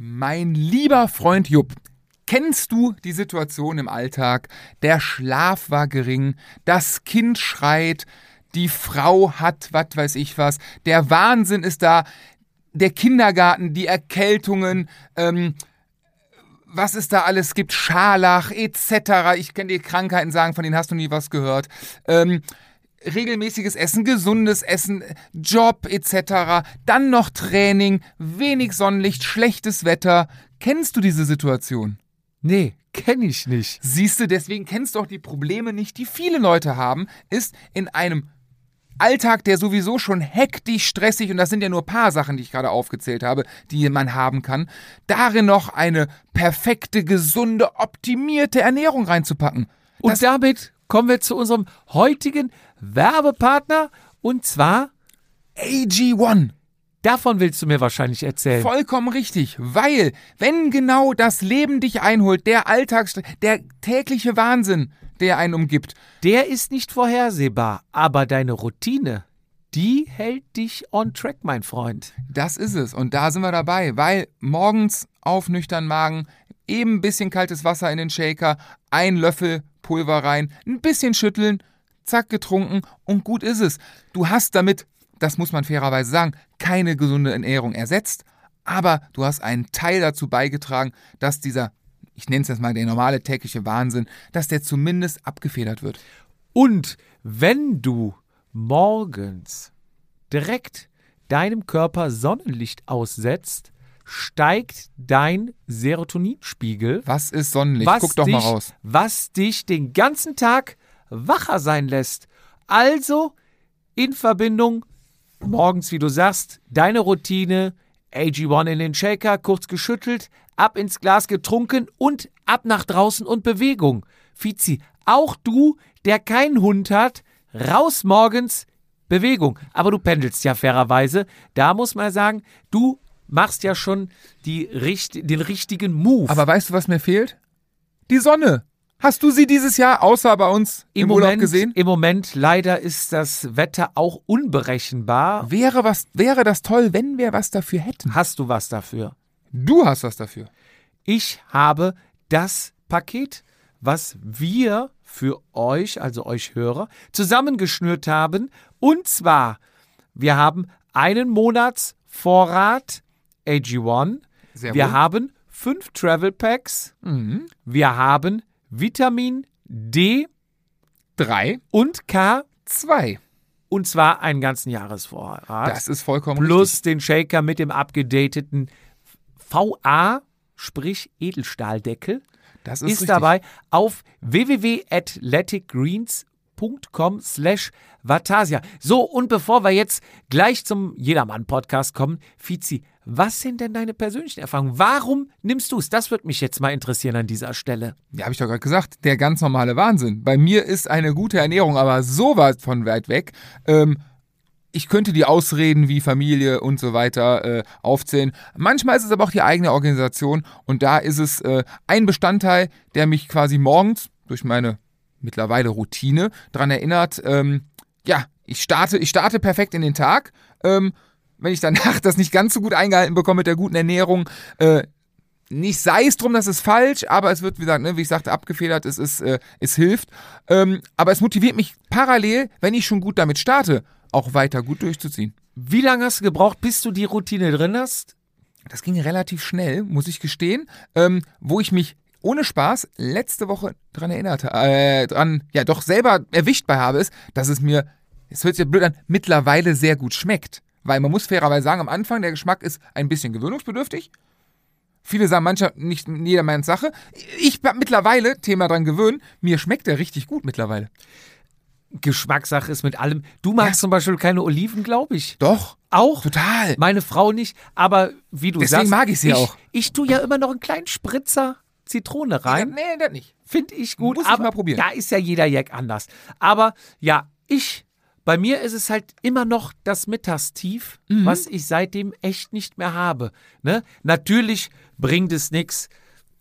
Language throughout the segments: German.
Mein lieber Freund Jupp, kennst du die Situation im Alltag? Der Schlaf war gering, das Kind schreit, die Frau hat, was weiß ich was, der Wahnsinn ist da, der Kindergarten, die Erkältungen, ähm, was es da alles gibt, Scharlach etc. Ich kann dir Krankheiten sagen, von denen hast du nie was gehört. Ähm, regelmäßiges Essen, gesundes Essen, Job etc. Dann noch Training, wenig Sonnenlicht, schlechtes Wetter. Kennst du diese Situation? Nee, kenne ich nicht. Siehst du, deswegen kennst du auch die Probleme nicht, die viele Leute haben, ist in einem Alltag, der sowieso schon hektisch, stressig, und das sind ja nur ein paar Sachen, die ich gerade aufgezählt habe, die man haben kann, darin noch eine perfekte, gesunde, optimierte Ernährung reinzupacken. Und Das- damit kommen wir zu unserem heutigen Werbepartner und zwar, AG1. davon willst du mir wahrscheinlich erzählen. Vollkommen richtig, weil wenn genau das Leben dich einholt, der Alltagsstress, der tägliche Wahnsinn, der einen umgibt, Der ist nicht vorhersehbar, aber deine Routine, die hält dich on track, mein Freund. das ist es. Und da sind wir dabei, weil morgens auf nüchtern Magen eben ein bisschen kaltes Wasser in den Shaker, ein Löffel Pulver rein, ein bisschen schütteln, zack getrunken und gut ist es. Du hast damit, das muss man fairerweise sagen, keine gesunde Ernährung ersetzt, aber du hast einen Teil dazu beigetragen, dass dieser, ich nenne es jetzt mal der normale tägliche Wahnsinn, dass der zumindest abgefedert wird. Und wenn du morgens direkt deinem Körper Sonnenlicht aussetzt, steigt dein Serotoninspiegel. Was ist Sonnenlicht? was Guck doch dich, mal raus. Was dich den ganzen Tag wacher sein lässt. Also in Verbindung morgens, wie du sagst, deine Routine, AG1 in den Shaker, kurz geschüttelt, ab ins Glas getrunken und ab nach draußen und Bewegung. Fizi, auch du, der keinen Hund hat, raus morgens, Bewegung. Aber du pendelst ja fairerweise. Da muss man sagen, du machst ja schon die, den richtigen Move. Aber weißt du, was mir fehlt? Die Sonne. Hast du sie dieses Jahr außer bei uns im, Im Urlaub Moment, gesehen? Im Moment leider ist das Wetter auch unberechenbar. Wäre, was, wäre das toll, wenn wir was dafür hätten. Hast du was dafür? Du hast was dafür. Ich habe das Paket, was wir für euch, also euch Hörer, zusammengeschnürt haben. Und zwar, wir haben einen Monatsvorrat AG1. Sehr wir wohl. haben fünf Travel Packs. Mhm. Wir haben Vitamin D Drei, und K. zwei. Und zwar einen ganzen Jahresvorrat. Das ist vollkommen plus richtig. den Shaker mit dem abgedateten VA, sprich Edelstahldeckel, Das ist, ist, dabei auf www.athleticgreens.com slash Vatasia. So, und bevor wir jetzt gleich zum Jedermann-Podcast kommen, Fizi, was sind denn deine persönlichen Erfahrungen? Warum nimmst du es? Das würde mich jetzt mal interessieren an dieser Stelle. Ja, habe ich doch gerade gesagt, der ganz normale Wahnsinn. Bei mir ist eine gute Ernährung aber so weit von weit weg. Ähm, ich könnte die Ausreden wie Familie und so weiter äh, aufzählen. Manchmal ist es aber auch die eigene Organisation und da ist es äh, ein Bestandteil, der mich quasi morgens durch meine mittlerweile Routine daran erinnert, ähm, ja, ich starte, ich starte perfekt in den Tag. Ähm, wenn ich danach das nicht ganz so gut eingehalten bekomme mit der guten Ernährung, äh, nicht sei es drum, das ist falsch, aber es wird, wie gesagt, ne, wie ich sagte, abgefedert, es, ist, äh, es hilft. Ähm, aber es motiviert mich parallel, wenn ich schon gut damit starte, auch weiter gut durchzuziehen. Wie lange hast du gebraucht, bis du die Routine drin hast? Das ging relativ schnell, muss ich gestehen, ähm, wo ich mich ohne Spaß letzte Woche dran erinnert, äh, dran, ja doch selber erwischt bei habe, ist, dass es mir, es hört sich ja blöd an, mittlerweile sehr gut schmeckt. Weil man muss fairerweise sagen, am Anfang der Geschmack ist ein bisschen gewöhnungsbedürftig. Viele sagen mancher nicht jeder meint Sache. Ich habe mittlerweile, Thema dran gewöhnen, mir schmeckt der richtig gut mittlerweile. Geschmackssache ist mit allem. Du magst Ja. zum Beispiel keine Oliven, glaube ich. Doch, Auch? total. Meine Frau nicht, aber wie du Deswegen sagst. mag ich sie auch. Ich tue ja immer noch einen kleinen Spritzer Zitrone rein. Nee, das nicht. Finde ich gut. Muss ich aber mal probieren. Da ist ja jeder Jack anders. Aber ja, ich, bei mir ist es halt immer noch das Mittagstief, Mhm. was ich seitdem echt nicht mehr habe. Ne? Natürlich bringt es nichts,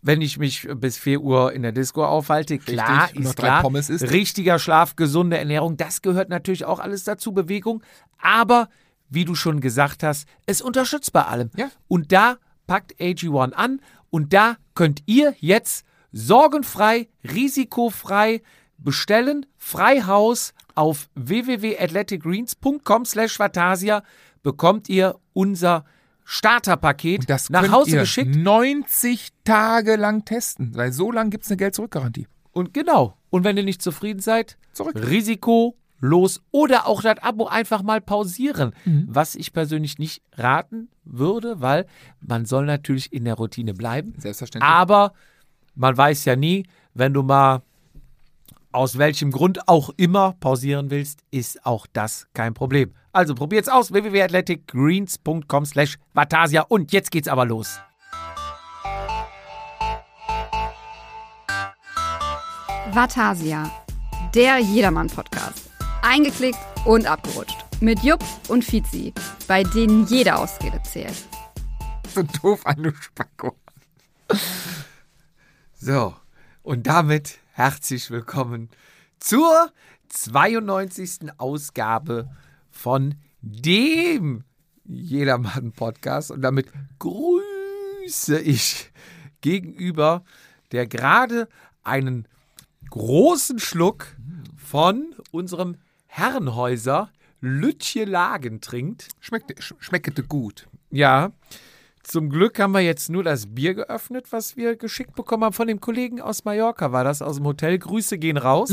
wenn ich mich bis 4 Uhr in der Disco aufhalte. Klar, noch ist klar. Pommes. Richtiger Schlaf, gesunde Ernährung, das gehört natürlich auch alles dazu, Bewegung. Aber, wie du schon gesagt hast, es unterstützt bei allem. Ja. Und da packt AG1 an und da könnt ihr jetzt sorgenfrei, risikofrei bestellen. Freihaus auf www.athleticgreens.com slash Vatasia bekommt ihr unser Starterpaket Und das nach Hause ihr geschickt. 90 Tage lang testen, weil so lang gibt es eine Geld-Zurück-Garantie. Und genau. Und wenn ihr nicht zufrieden seid, Zurück. Risiko los oder auch das Abo einfach mal pausieren. Mhm. Was ich persönlich nicht raten würde, weil man soll natürlich in der Routine bleiben. Selbstverständlich. Aber man weiß ja nie, wenn du mal aus welchem Grund auch immer pausieren willst, ist auch das kein Problem. Also probiert's aus www.athleticgreens.com slash Vatasia und jetzt geht's aber los. Vatasia, der Jedermann-Podcast. Eingeklickt und abgerutscht. Mit Jupp und Fizi, bei denen jede Ausrede zählt. so doof an, du Spacko. So, und damit herzlich willkommen zur 92. Ausgabe von dem Jedermann-Podcast. Und damit grüße ich gegenüber, der gerade einen großen Schluck von unserem Herrenhäuser Lütje Lagen trinkt. Schmeckt, sch- schmeckte gut. Ja. Zum Glück haben wir jetzt nur das Bier geöffnet, was wir geschickt bekommen haben von dem Kollegen aus Mallorca. War das aus dem Hotel? Grüße gehen raus.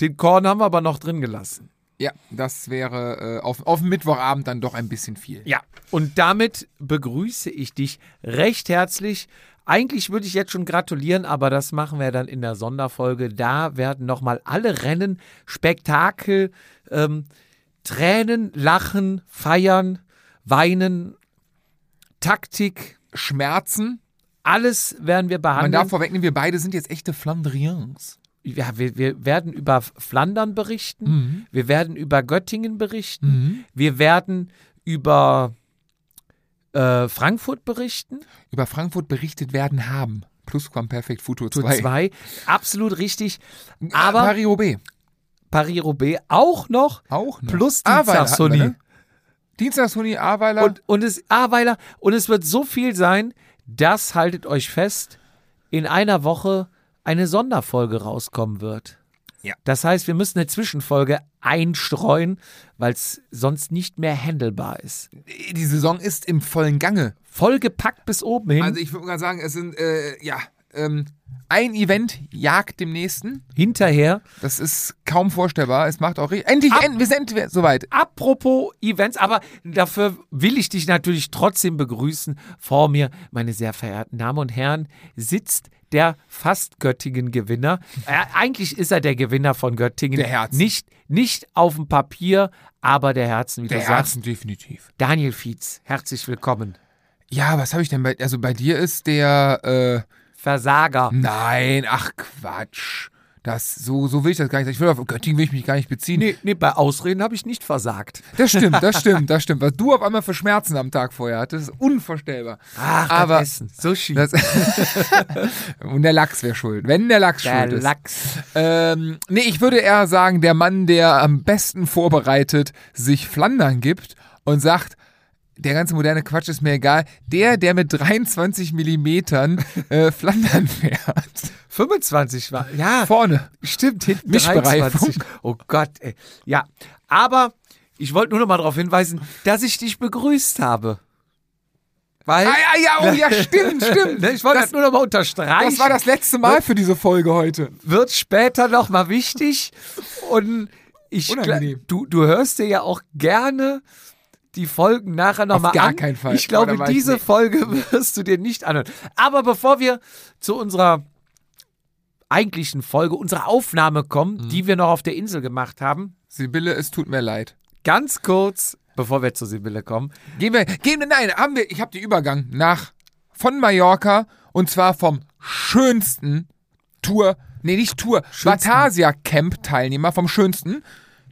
Den Korn haben wir aber noch drin gelassen. Ja, das wäre äh, auf, auf Mittwochabend dann doch ein bisschen viel. Ja. Und damit begrüße ich dich recht herzlich. Eigentlich würde ich jetzt schon gratulieren, aber das machen wir dann in der Sonderfolge. Da werden nochmal alle Rennen, Spektakel, ähm, Tränen, Lachen, Feiern, Weinen, Taktik, Schmerzen. alles werden wir behandeln. Man darf vorwegnehmen, wir beide sind jetzt echte Flandrians. ja, wir, wir werden über Flandern berichten, wir werden über Göttingen berichten, wir werden über äh, Frankfurt berichten. Über Frankfurt berichtet werden haben. Plusquamperfekt Futur 2. Tour 2, absolut richtig. Aber Paris-Roubaix. Paris-Roubaix auch noch, Auch noch. plus Dienstagshuni. ne? Dienstagshuni, Ahrweiler. Und, und es, Ahrweiler, und es wird so viel sein, das haltet euch fest, in einer Woche eine Sonderfolge rauskommen wird. Ja. Das heißt, wir müssen eine Zwischenfolge einstreuen, weil es sonst nicht mehr handelbar ist. die Saison ist im vollen Gange. Vollgepackt bis oben hin. Also ich würde mal sagen, es sind, äh, ja, ähm, ein Event jagt dem nächsten. Hinterher. Das ist kaum vorstellbar. Es macht auch richtig. Endlich, end, wir sind soweit. Apropos Events, aber dafür will ich dich natürlich trotzdem begrüßen. Vor mir, meine sehr verehrten Damen und Herren, sitzt der fast Göttingen-Gewinner. Äh, eigentlich ist er der Gewinner von Göttingen. Der Herzen. Nicht, nicht auf dem Papier, aber der Herzen, wie Der du sagst. Herzen definitiv. Daniel Fietz, herzlich willkommen. Ja, was habe ich denn bei, also bei dir ist der, äh, Versager. nein, ach Quatsch. Das, so, so will ich das gar nicht. Ich will auf Göttingen will ich mich gar nicht beziehen. Nee, nee, bei Ausreden habe ich nicht versagt. Das stimmt, das stimmt, das stimmt. Was du auf einmal für Schmerzen am Tag vorher hattest, ist unvorstellbar. Ach, Aber- das Essen. Sushi. Das Und der Lachs wäre schuld. Wenn der Lachs der schuld ist. Lachs. Ähm, nee, ich würde eher sagen, der Mann, der am besten vorbereitet sich Flandern gibt und sagt, der ganze moderne Quatsch ist mir egal. Der, der mit 23 Millimetern äh, Flandern fährt. 25 war. Ja, Vorne. Stimmt, hinten Mischbereifung. 23. Oh Gott, ey. Ja, aber ich wollte nur noch mal darauf hinweisen, dass ich dich begrüßt habe. Weil, Ah, ja, ja, oh ja, stimmt, stimmt. Ne, ich wollte das, das nur noch mal unterstreichen. das war das letzte Mal für diese Folge heute. wird später noch mal wichtig. Und ich Unangenehm. du, du hörst dir ja auch gerne die Folgen nachher noch Auf mal gar an. keinen Fall. Ich glaube, ich- diese nee. Folge wirst du dir nicht anhören. Aber bevor wir zu unserer eigentlichen Folge, unserer Aufnahme kommen, Mhm. die wir noch auf der Insel gemacht haben, Sibylle, es tut mir leid. ganz kurz, bevor wir zu Sibylle kommen, Gehen wir, gehen wir, nein, haben wir, ich habe den Übergang nach, von Mallorca und zwar vom schönsten Tour, nee, nicht Tour, Vatasia Camp Teilnehmer vom schönsten,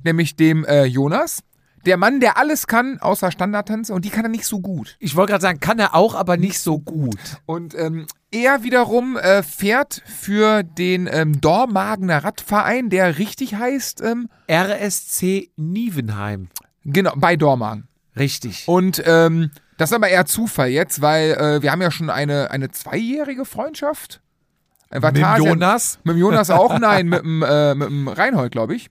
nämlich dem äh, Jonas. Der Mann, der alles kann, außer Standardtanze, und die kann er nicht so gut. ich wollte gerade sagen, kann er auch, aber nicht so gut. Und ähm, er wiederum äh, fährt für den ähm, Dormagener Radverein, der richtig heißt, ähm, RSC Nievenheim. genau, bei Dormagen. Richtig. Und ähm, Das ist aber eher Zufall jetzt, weil äh, wir haben ja schon eine, eine zweijährige Freundschaft. Äh, Mit Vatasia- Jonas? Mit Jonas auch? Nein, mit dem, äh, mit dem Reinhold, glaube ich.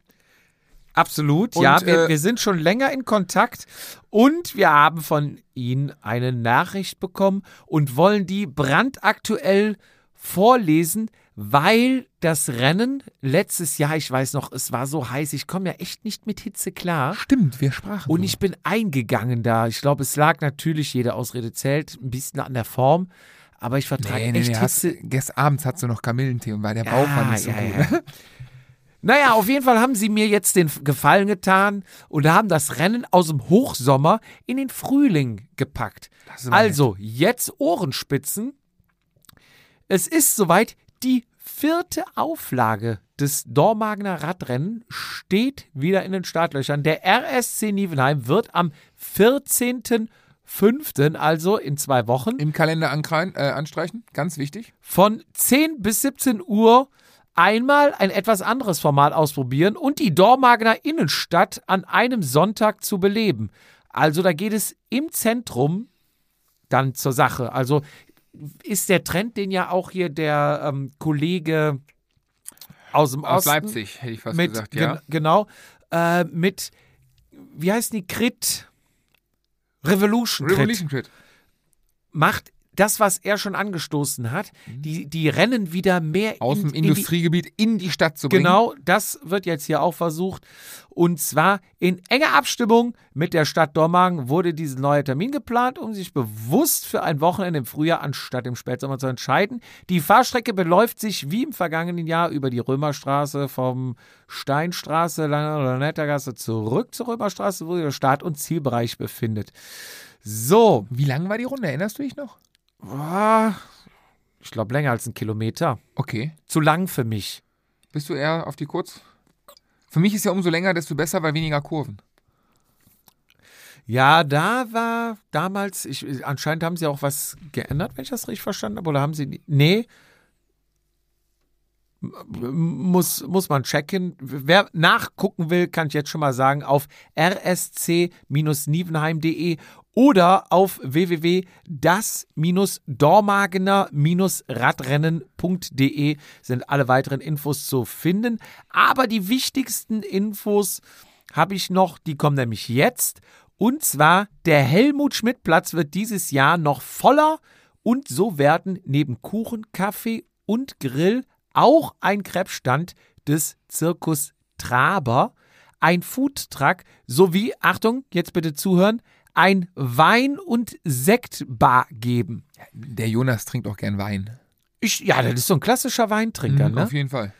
Absolut, Und, ja. Wir, äh, wir sind schon länger in Kontakt und wir haben von Ihnen eine Nachricht bekommen und wollen die brandaktuell vorlesen, weil das Rennen letztes Jahr, ich weiß noch, es war so heiß, ich komme ja echt nicht mit Hitze klar. Stimmt, wir sprachen. Und so. ich bin eingegangen da. Ich glaube, es lag natürlich, jede Ausrede zählt, ein bisschen an der Form. Aber ich vertrage Nee, nee, echt nee, hast, Hitze. gestern abends hast du noch Kamillentee und war der Bauch war Ah, nicht so ja, gut. ja. Naja, auf jeden Fall haben sie mir jetzt den Gefallen getan und haben das Rennen aus dem Hochsommer in den Frühling gepackt. Also, jetzt Ohrenspitzen. Es ist soweit, die vierte Auflage des Dormagener Radrennen steht wieder in den Startlöchern. Der RSC Nievenheim wird am 14.05., also in zwei Wochen, Im Kalender äh, anstreichen, ganz wichtig. von 10 bis 17 Uhr einmal ein etwas anderes Format ausprobieren und die Dormagener Innenstadt an einem Sonntag zu beleben. Also da geht es im Zentrum dann zur Sache. Also ist der Trend, den ja auch hier der ähm, Kollege aus dem Aus Osten Leipzig, hätte ich fast mit, gesagt, ja. gen genau, äh, mit, wie heißt die, Crit? Revolution, Crit Revolution Crit. macht das, was er schon angestoßen hat, die, die Rennen wieder mehr Aus in, dem in die, Industriegebiet in die Stadt zu bringen. Genau, das wird jetzt hier auch versucht. Und zwar in enger Abstimmung mit der Stadt Dormagen wurde dieser neue Termin geplant, um sich bewusst für ein Wochenende im Frühjahr anstatt im Spätsommer zu entscheiden. Die Fahrstrecke beläuft sich wie im vergangenen Jahr über die Römerstraße vom Steinstraße, Lange oder Nettergasse zurück zur Römerstraße, wo der Start- und Zielbereich befindet. So, Wie lang war die Runde? Erinnerst du dich noch? Ich glaube länger als ein Kilometer. Okay. Zu lang für mich. Bist du eher auf die Kurz? Für mich ist ja umso länger, desto besser, weil weniger Kurven. Ja, da war damals, ich, anscheinend haben sie auch was geändert, wenn ich das richtig verstanden habe. Oder haben sie. Nee. Muss, muss man checken. Wer nachgucken will, kann ich jetzt schon mal sagen, auf rsc-nievenheim.de oder auf www.das-dormagener-radrennen.de sind alle weiteren Infos zu finden. Aber die wichtigsten Infos habe ich noch, die kommen nämlich jetzt. Und zwar, der Helmut-Schmidt-Platz wird dieses Jahr noch voller und so werden neben Kuchen, Kaffee und Grill auch ein Krebsstand des Zirkus Traber, ein Foodtruck sowie, Achtung, jetzt bitte zuhören, ein Wein- und Sektbar geben. Der Jonas trinkt auch gern Wein. Ich, ja, das ist so ein klassischer Weintrinker, Mhm, ne? Auf jeden Fall.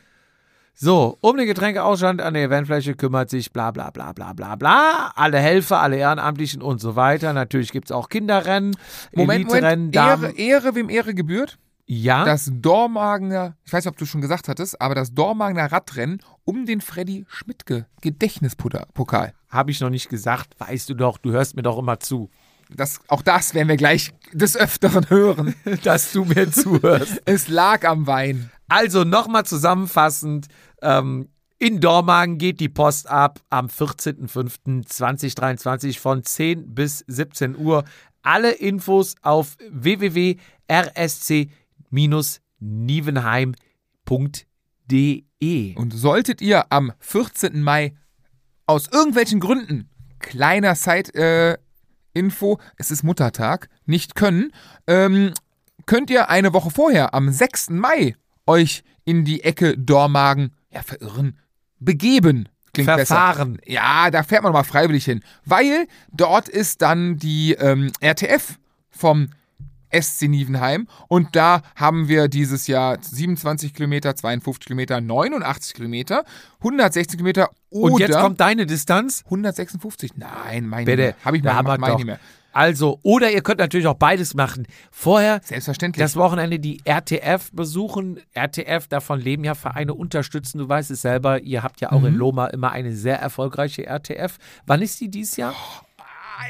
So, um den Getränkeausstand an der Eventfläche kümmert sich bla bla bla bla bla bla. Alle Helfer, alle Ehrenamtlichen und so weiter. Natürlich gibt es auch Kinderrennen, Moment, Eliterennen, Moment. Damen. Ehre, Ehre, wem Ehre gebührt. ja, Das Dormagener, ich weiß nicht, ob du schon gesagt hattest, aber das Dormagener Radrennen um den Freddy Schmidtke Gedächtnispokal. Habe ich noch nicht gesagt. Weißt du doch, du hörst mir doch immer zu. Das, auch das werden wir gleich des Öfteren hören. Dass du mir zuhörst. es lag am Wein. Also nochmal zusammenfassend. Ähm, in Dormagen geht die Post ab am 14.05.2023 von 10 bis 17 Uhr. Alle Infos auf www.rsc-nievenheim.de. Und solltet ihr am 14. Mai aus irgendwelchen Gründen, kleiner Side-Info, äh, es ist Muttertag, nicht können, ähm, könnt ihr eine Woche vorher, am 6. Mai, euch in die Ecke Dormagen, ja, verirren, begeben. Klingt Verfahren. besser. Ja, da fährt man mal freiwillig hin. Weil dort ist dann die ähm, RTF vom SC Nievenheim und da haben wir dieses Jahr 27 Kilometer, 52 Kilometer, 89 Kilometer, 116 Kilometer oder Und jetzt kommt deine Distanz. 156. Nein, meine Bitte, Habe ich mal meine nicht mehr. Also, oder ihr könnt natürlich auch beides machen. Vorher Selbstverständlich. das Wochenende die RTF besuchen. RTF, davon leben ja Vereine unterstützen. Du weißt es selber, ihr habt ja auch Mhm. in Loma immer eine sehr erfolgreiche RTF. Wann ist die dieses Jahr?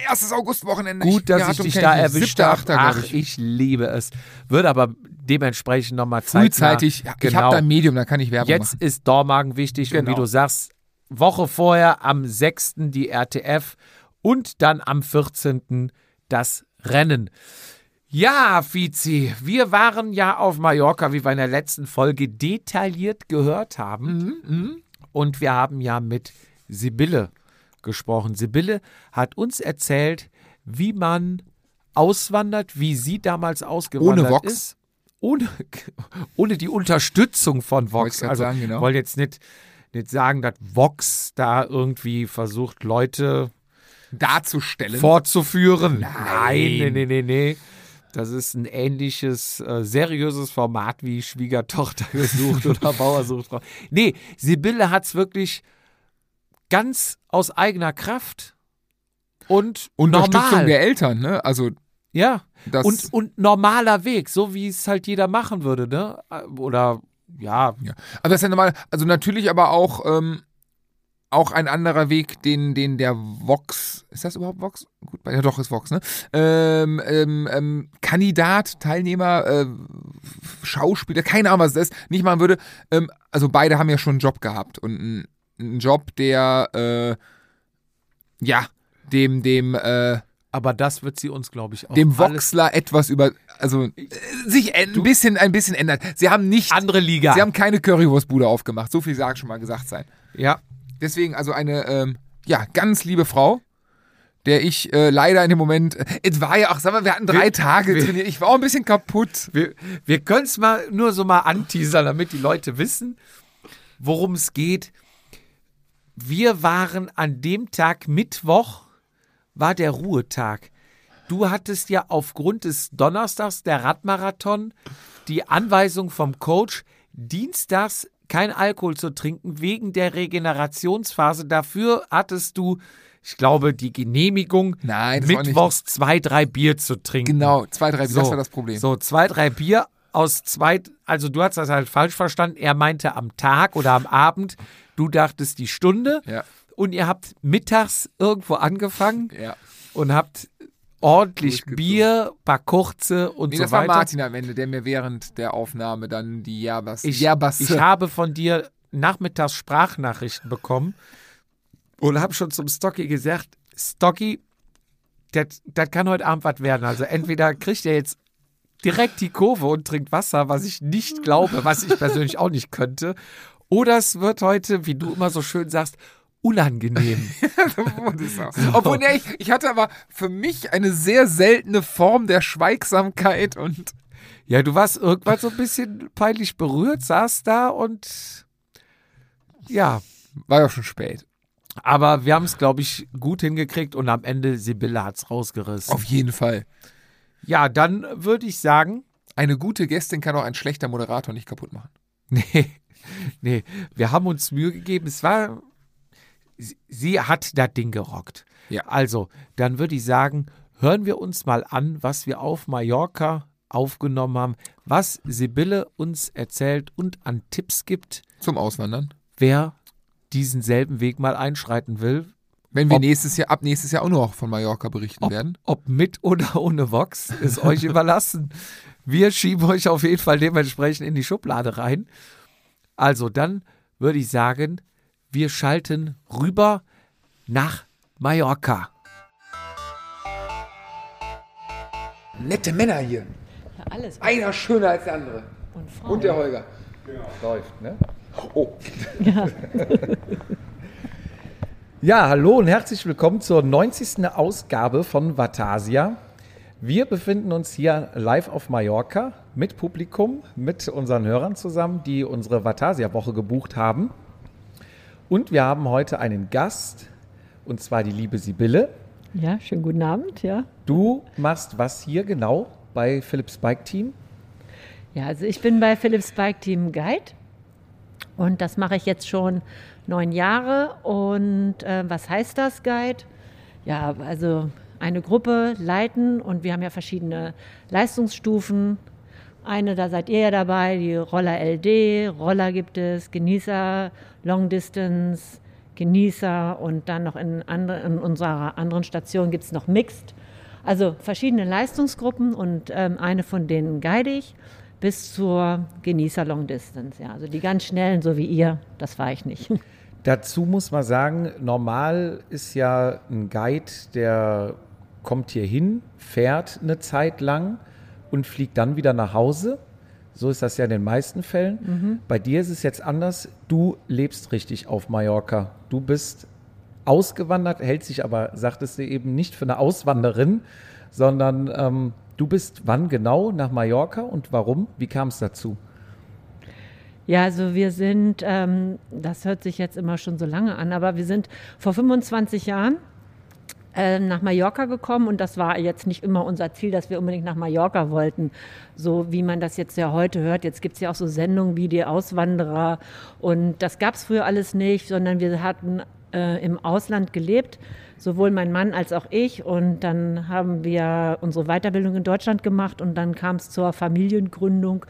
Erstes Augustwochenende. Gut, dass ja, ich dich da erwischt habe. Ach, ich. ich liebe es. Wird aber dementsprechend nochmal zeitnah. Frühzeitig. Ja, Ich Genau. habe da ein Medium, da kann ich Werbung Jetzt machen. ist Dormagen wichtig und Genau. wie du sagst, Woche vorher am 6. die RTF und dann am 14. das Rennen. Ja, Fizi, wir waren ja auf Mallorca, wie wir in der letzten Folge detailliert gehört haben. Und wir haben ja mit Sibylle gesprochen. Sibylle hat uns erzählt, wie man auswandert, wie sie damals ausgewandert Ohne Vox? ist. Ohne, ohne die Unterstützung von Vox. Also sagen, genau. wollte jetzt nicht, nicht sagen, dass Vox da irgendwie versucht, Leute Darzustellen. fortzuführen. Nein, nee, nee, nee, nee. Das ist ein ähnliches, äh, seriöses Format wie Schwiegertochter gesucht oder Bauer sucht Frau. Nee, Sibylle hat es wirklich ganz aus eigener Kraft und Unterstützung normal. der Eltern, ne? Also ja. das Und, und normaler Weg, so wie es halt jeder machen würde, ne? Oder ja, Ja. Also das ist ja normal, also natürlich aber auch, ähm, auch ein anderer Weg, den, den der Vox, ist das überhaupt Vox? Gut, ja doch, ist Vox, ne? Ähm, ähm, ähm, Kandidat, Teilnehmer, äh, Schauspieler, keine Ahnung, was das ist, nicht machen würde. Ähm, also beide haben ja schon einen Job gehabt und einen, einen Job, der, äh, ja, dem, dem, äh, aber das wird sie uns, glaube ich, auch dem Voxler etwas über, also äh, sich ein bisschen, ein bisschen ändert. Sie haben nicht, andere Liga. sie haben keine Currywurstbude aufgemacht. So viel sagt schon mal gesagt sein. ja, Deswegen also eine, ähm, ja, ganz liebe Frau, der ich äh, leider in dem Moment, äh, es war ja auch, sag mal, wir hatten drei Wir- Tage wir- trainiert. Ich war auch ein bisschen kaputt. Wir, wir können es mal nur so mal anteasern, damit die Leute wissen, worum es geht. Wir waren an dem Tag Mittwoch, war der Ruhetag. Du hattest ja aufgrund des Donnerstags der Radmarathon die Anweisung vom Coach, dienstags kein Alkohol zu trinken wegen der Regenerationsphase. Dafür hattest du, ich glaube, die Genehmigung, Nein, mittwochs zwei, drei Bier zu trinken. Genau, zwei, drei, das war das Problem. So, zwei, drei Bier aus zwei, also du hast das halt falsch verstanden. Er meinte am Tag oder am Abend, du dachtest die Stunde. Ja. Und ihr habt mittags irgendwo angefangen Ja. und habt ordentlich. Bier, paar kurze und Nee, so das war weiter. Martin am Ende, der mir während der Aufnahme dann die Yerbas, Ich, ich habe von dir nachmittags Sprachnachrichten bekommen und habe schon zum Stocky gesagt, Stocky, das das kann heute Abend was werden. Also entweder kriegt er jetzt direkt die Kurve und trinkt Wasser, was ich nicht glaube, was ich persönlich auch nicht könnte. Oder es wird heute, wie du immer so schön sagst, unangenehm. Obwohl, nee, ich, ich hatte aber für mich eine sehr seltene Form der Schweigsamkeit und Ja, du warst irgendwann so ein bisschen peinlich berührt, saß da und ja, war ja schon spät. aber wir haben es, glaube ich, gut hingekriegt und am Ende Sibylle hat es rausgerissen. Auf jeden Fall. Ja, dann würde ich sagen, Eine gute Gästin kann auch ein schlechter Moderator nicht kaputt machen. nee, nee, wir haben uns Mühe gegeben. Es war, sie, sie hat das Ding gerockt. Ja. Also, dann würde ich sagen, hören wir uns mal an, was wir auf Mallorca aufgenommen haben, was Sibylle uns erzählt und an Tipps gibt, Zum Auswandern. wer diesen selben Weg mal einschreiten will, Wenn wir Ob- nächstes Jahr, ab nächstes Jahr auch noch von Mallorca berichten Ob, werden. ob mit oder ohne Vox, ist euch überlassen. Wir schieben euch auf jeden Fall dementsprechend in die Schublade rein. Also dann würde ich sagen, wir schalten rüber nach Mallorca. Nette Männer hier. Ja, alles. Einer schöner als der andere. Und Frauen. Und der Holger. Läuft, ne? Oh. Ja, hallo und herzlich willkommen zur 90. Ausgabe von Vatasia. Wir befinden uns hier live auf Mallorca mit Publikum, mit unseren Hörern zusammen, die unsere Vatasia-Woche gebucht haben. Und wir haben heute einen Gast, und zwar die liebe Sibylle. Ja, schönen guten Abend, ja. Du machst was hier genau bei Philips Bike Team? Ja, also ich bin bei Philips Bike Team Guide und das mache ich jetzt schon neun Jahre. Und äh, was heißt das, Guide? Ja, also eine Gruppe leiten und wir haben ja verschiedene Leistungsstufen. Eine, da seid ihr ja dabei, die Roller LD, Roller gibt es, Genießer, Long Distance, Genießer und dann noch in, andere, in unserer anderen Station gibt es noch Mixed. Also verschiedene Leistungsgruppen und ähm, eine von denen guide ich bis zur Genießer Long Distance. Ja, also die ganz schnellen, so wie ihr, das war ich nicht. Dazu muss man sagen, normal ist ja ein Guide, der kommt hier hin, fährt eine Zeit lang und fliegt dann wieder nach Hause. So ist das ja in den meisten Fällen. Bei dir ist es jetzt anders. Du lebst richtig auf Mallorca. Du bist ausgewandert, hält sich aber, sagtest du eben, nicht für eine Auswanderin, sondern ähm, du bist wann genau nach Mallorca und warum? Wie kam es dazu? Ja, also wir sind, ähm, das hört sich jetzt immer schon so lange an, aber wir sind vor 25 Jahren äh, nach Mallorca gekommen. Und das war jetzt nicht immer unser Ziel, dass wir unbedingt nach Mallorca wollten, so wie man das jetzt ja heute hört. Jetzt gibt es ja auch so Sendungen wie die Auswanderer. Und das gab es früher alles nicht, sondern wir hatten äh, im Ausland gelebt, sowohl mein Mann als auch ich. Und dann haben wir unsere Weiterbildung in Deutschland gemacht. Und dann kam es zur Familiengründung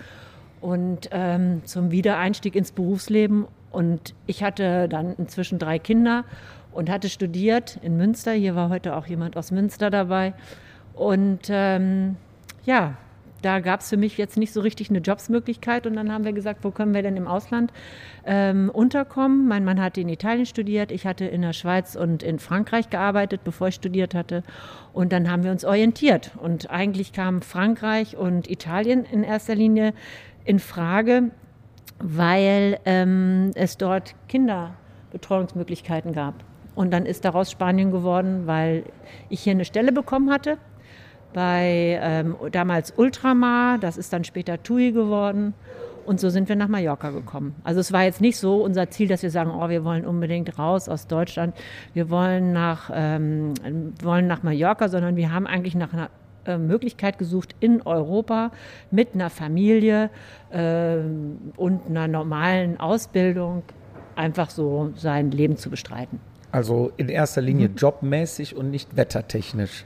und ähm, zum Wiedereinstieg ins Berufsleben. Und ich hatte dann inzwischen drei Kinder und hatte studiert in Münster. Hier war heute auch jemand aus Münster dabei. Und ähm, ja, da gab es für mich jetzt nicht so richtig eine Jobsmöglichkeit. Und dann haben wir gesagt, wo können wir denn im Ausland ähm, unterkommen? Mein Mann hatte in Italien studiert, ich hatte in der Schweiz und in Frankreich gearbeitet, bevor ich studiert hatte. Und dann haben wir uns orientiert. Und eigentlich kamen Frankreich und Italien in erster Linie in Frage, weil ähm, es dort Kinderbetreuungsmöglichkeiten gab. Und dann ist daraus Spanien geworden, weil ich hier eine Stelle bekommen hatte bei ähm, damals Ultramar, das ist dann später TUI geworden. Und so sind wir nach Mallorca gekommen. Also es war jetzt nicht so unser Ziel, dass wir sagen, oh, wir wollen unbedingt raus aus Deutschland, wir wollen nach, ähm, wollen nach Mallorca, sondern wir haben eigentlich nach einer äh, Möglichkeit gesucht, in Europa mit einer Familie äh, und einer normalen Ausbildung einfach so sein Leben zu bestreiten. Also in erster Linie jobmäßig und nicht wettertechnisch.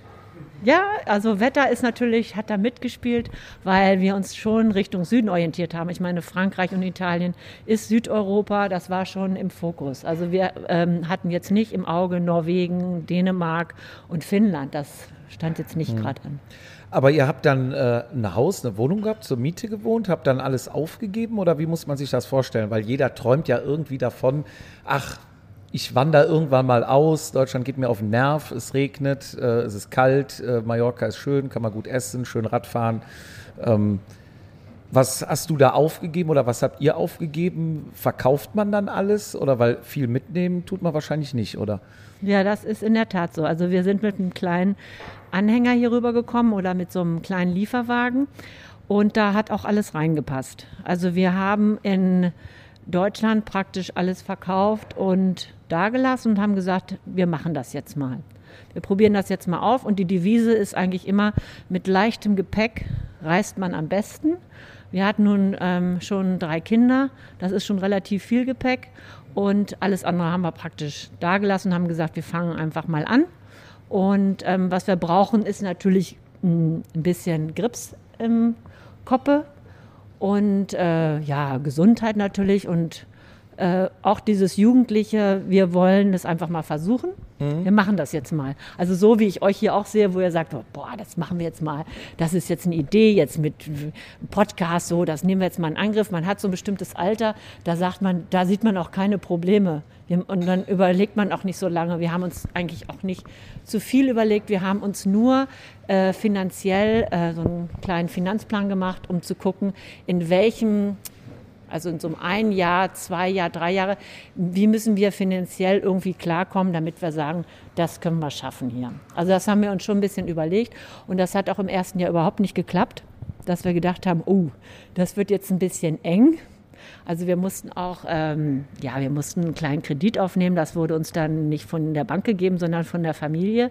Ja, also Wetter ist natürlich, hat da mitgespielt, weil wir uns schon Richtung Süden orientiert haben. Ich meine, Frankreich und Italien ist Südeuropa, das war schon im Fokus. Also wir ähm, hatten jetzt nicht im Auge Norwegen, Dänemark und Finnland. Das stand jetzt nicht gerade an. Aber ihr habt dann äh, ein Haus, eine Wohnung gehabt, zur Miete gewohnt, habt dann alles aufgegeben oder wie muss man sich das vorstellen? Weil jeder träumt ja irgendwie davon, ach, ich wandere irgendwann mal aus, Deutschland geht mir auf den Nerv, es regnet, äh, es ist kalt, äh, Mallorca ist schön, kann man gut essen, schön Radfahren. Ähm, was hast du da aufgegeben oder was habt ihr aufgegeben? Verkauft man dann alles oder weil viel mitnehmen tut man wahrscheinlich nicht, oder? Ja, das ist in der Tat so. Also wir sind mit einem kleinen Anhänger hier rübergekommen oder mit so einem kleinen Lieferwagen und da hat auch alles reingepasst. Also wir haben in Deutschland praktisch alles verkauft und dagelassen und haben gesagt, wir machen das jetzt mal. Wir probieren das jetzt mal auf und die Devise ist eigentlich immer, mit leichtem Gepäck reist man am besten. Wir hatten nun ähm, schon drei Kinder, das ist schon relativ viel Gepäck und alles andere haben wir praktisch dagelassen, haben gesagt, wir fangen einfach mal an. Und ähm, was wir brauchen, ist natürlich ein bisschen Grips im Koppe und äh, ja, Gesundheit natürlich und äh, auch dieses Jugendliche, wir wollen es einfach mal versuchen. Wir machen das jetzt mal. Also so wie ich euch hier auch sehe, wo ihr sagt, boah, das machen wir jetzt mal. Das ist jetzt eine Idee, jetzt mit Podcast so, das nehmen wir jetzt mal in Angriff. Man hat so ein bestimmtes Alter, da sagt man, da sieht man auch keine Probleme. Und dann überlegt man auch nicht so lange. Wir haben uns eigentlich auch nicht zu viel überlegt. Wir haben uns nur äh, finanziell äh, so einen kleinen Finanzplan gemacht, um zu gucken, in welchem also in so einem ein Jahr, zwei Jahr, drei Jahre, wie müssen wir finanziell irgendwie klarkommen, damit wir sagen, das können wir schaffen hier. Also das haben wir uns schon ein bisschen überlegt und das hat auch im ersten Jahr überhaupt nicht geklappt, dass wir gedacht haben, oh, das wird jetzt ein bisschen eng. Also wir mussten auch, ähm, ja, wir mussten einen kleinen Kredit aufnehmen. Das wurde uns dann nicht von der Bank gegeben, sondern von der Familie.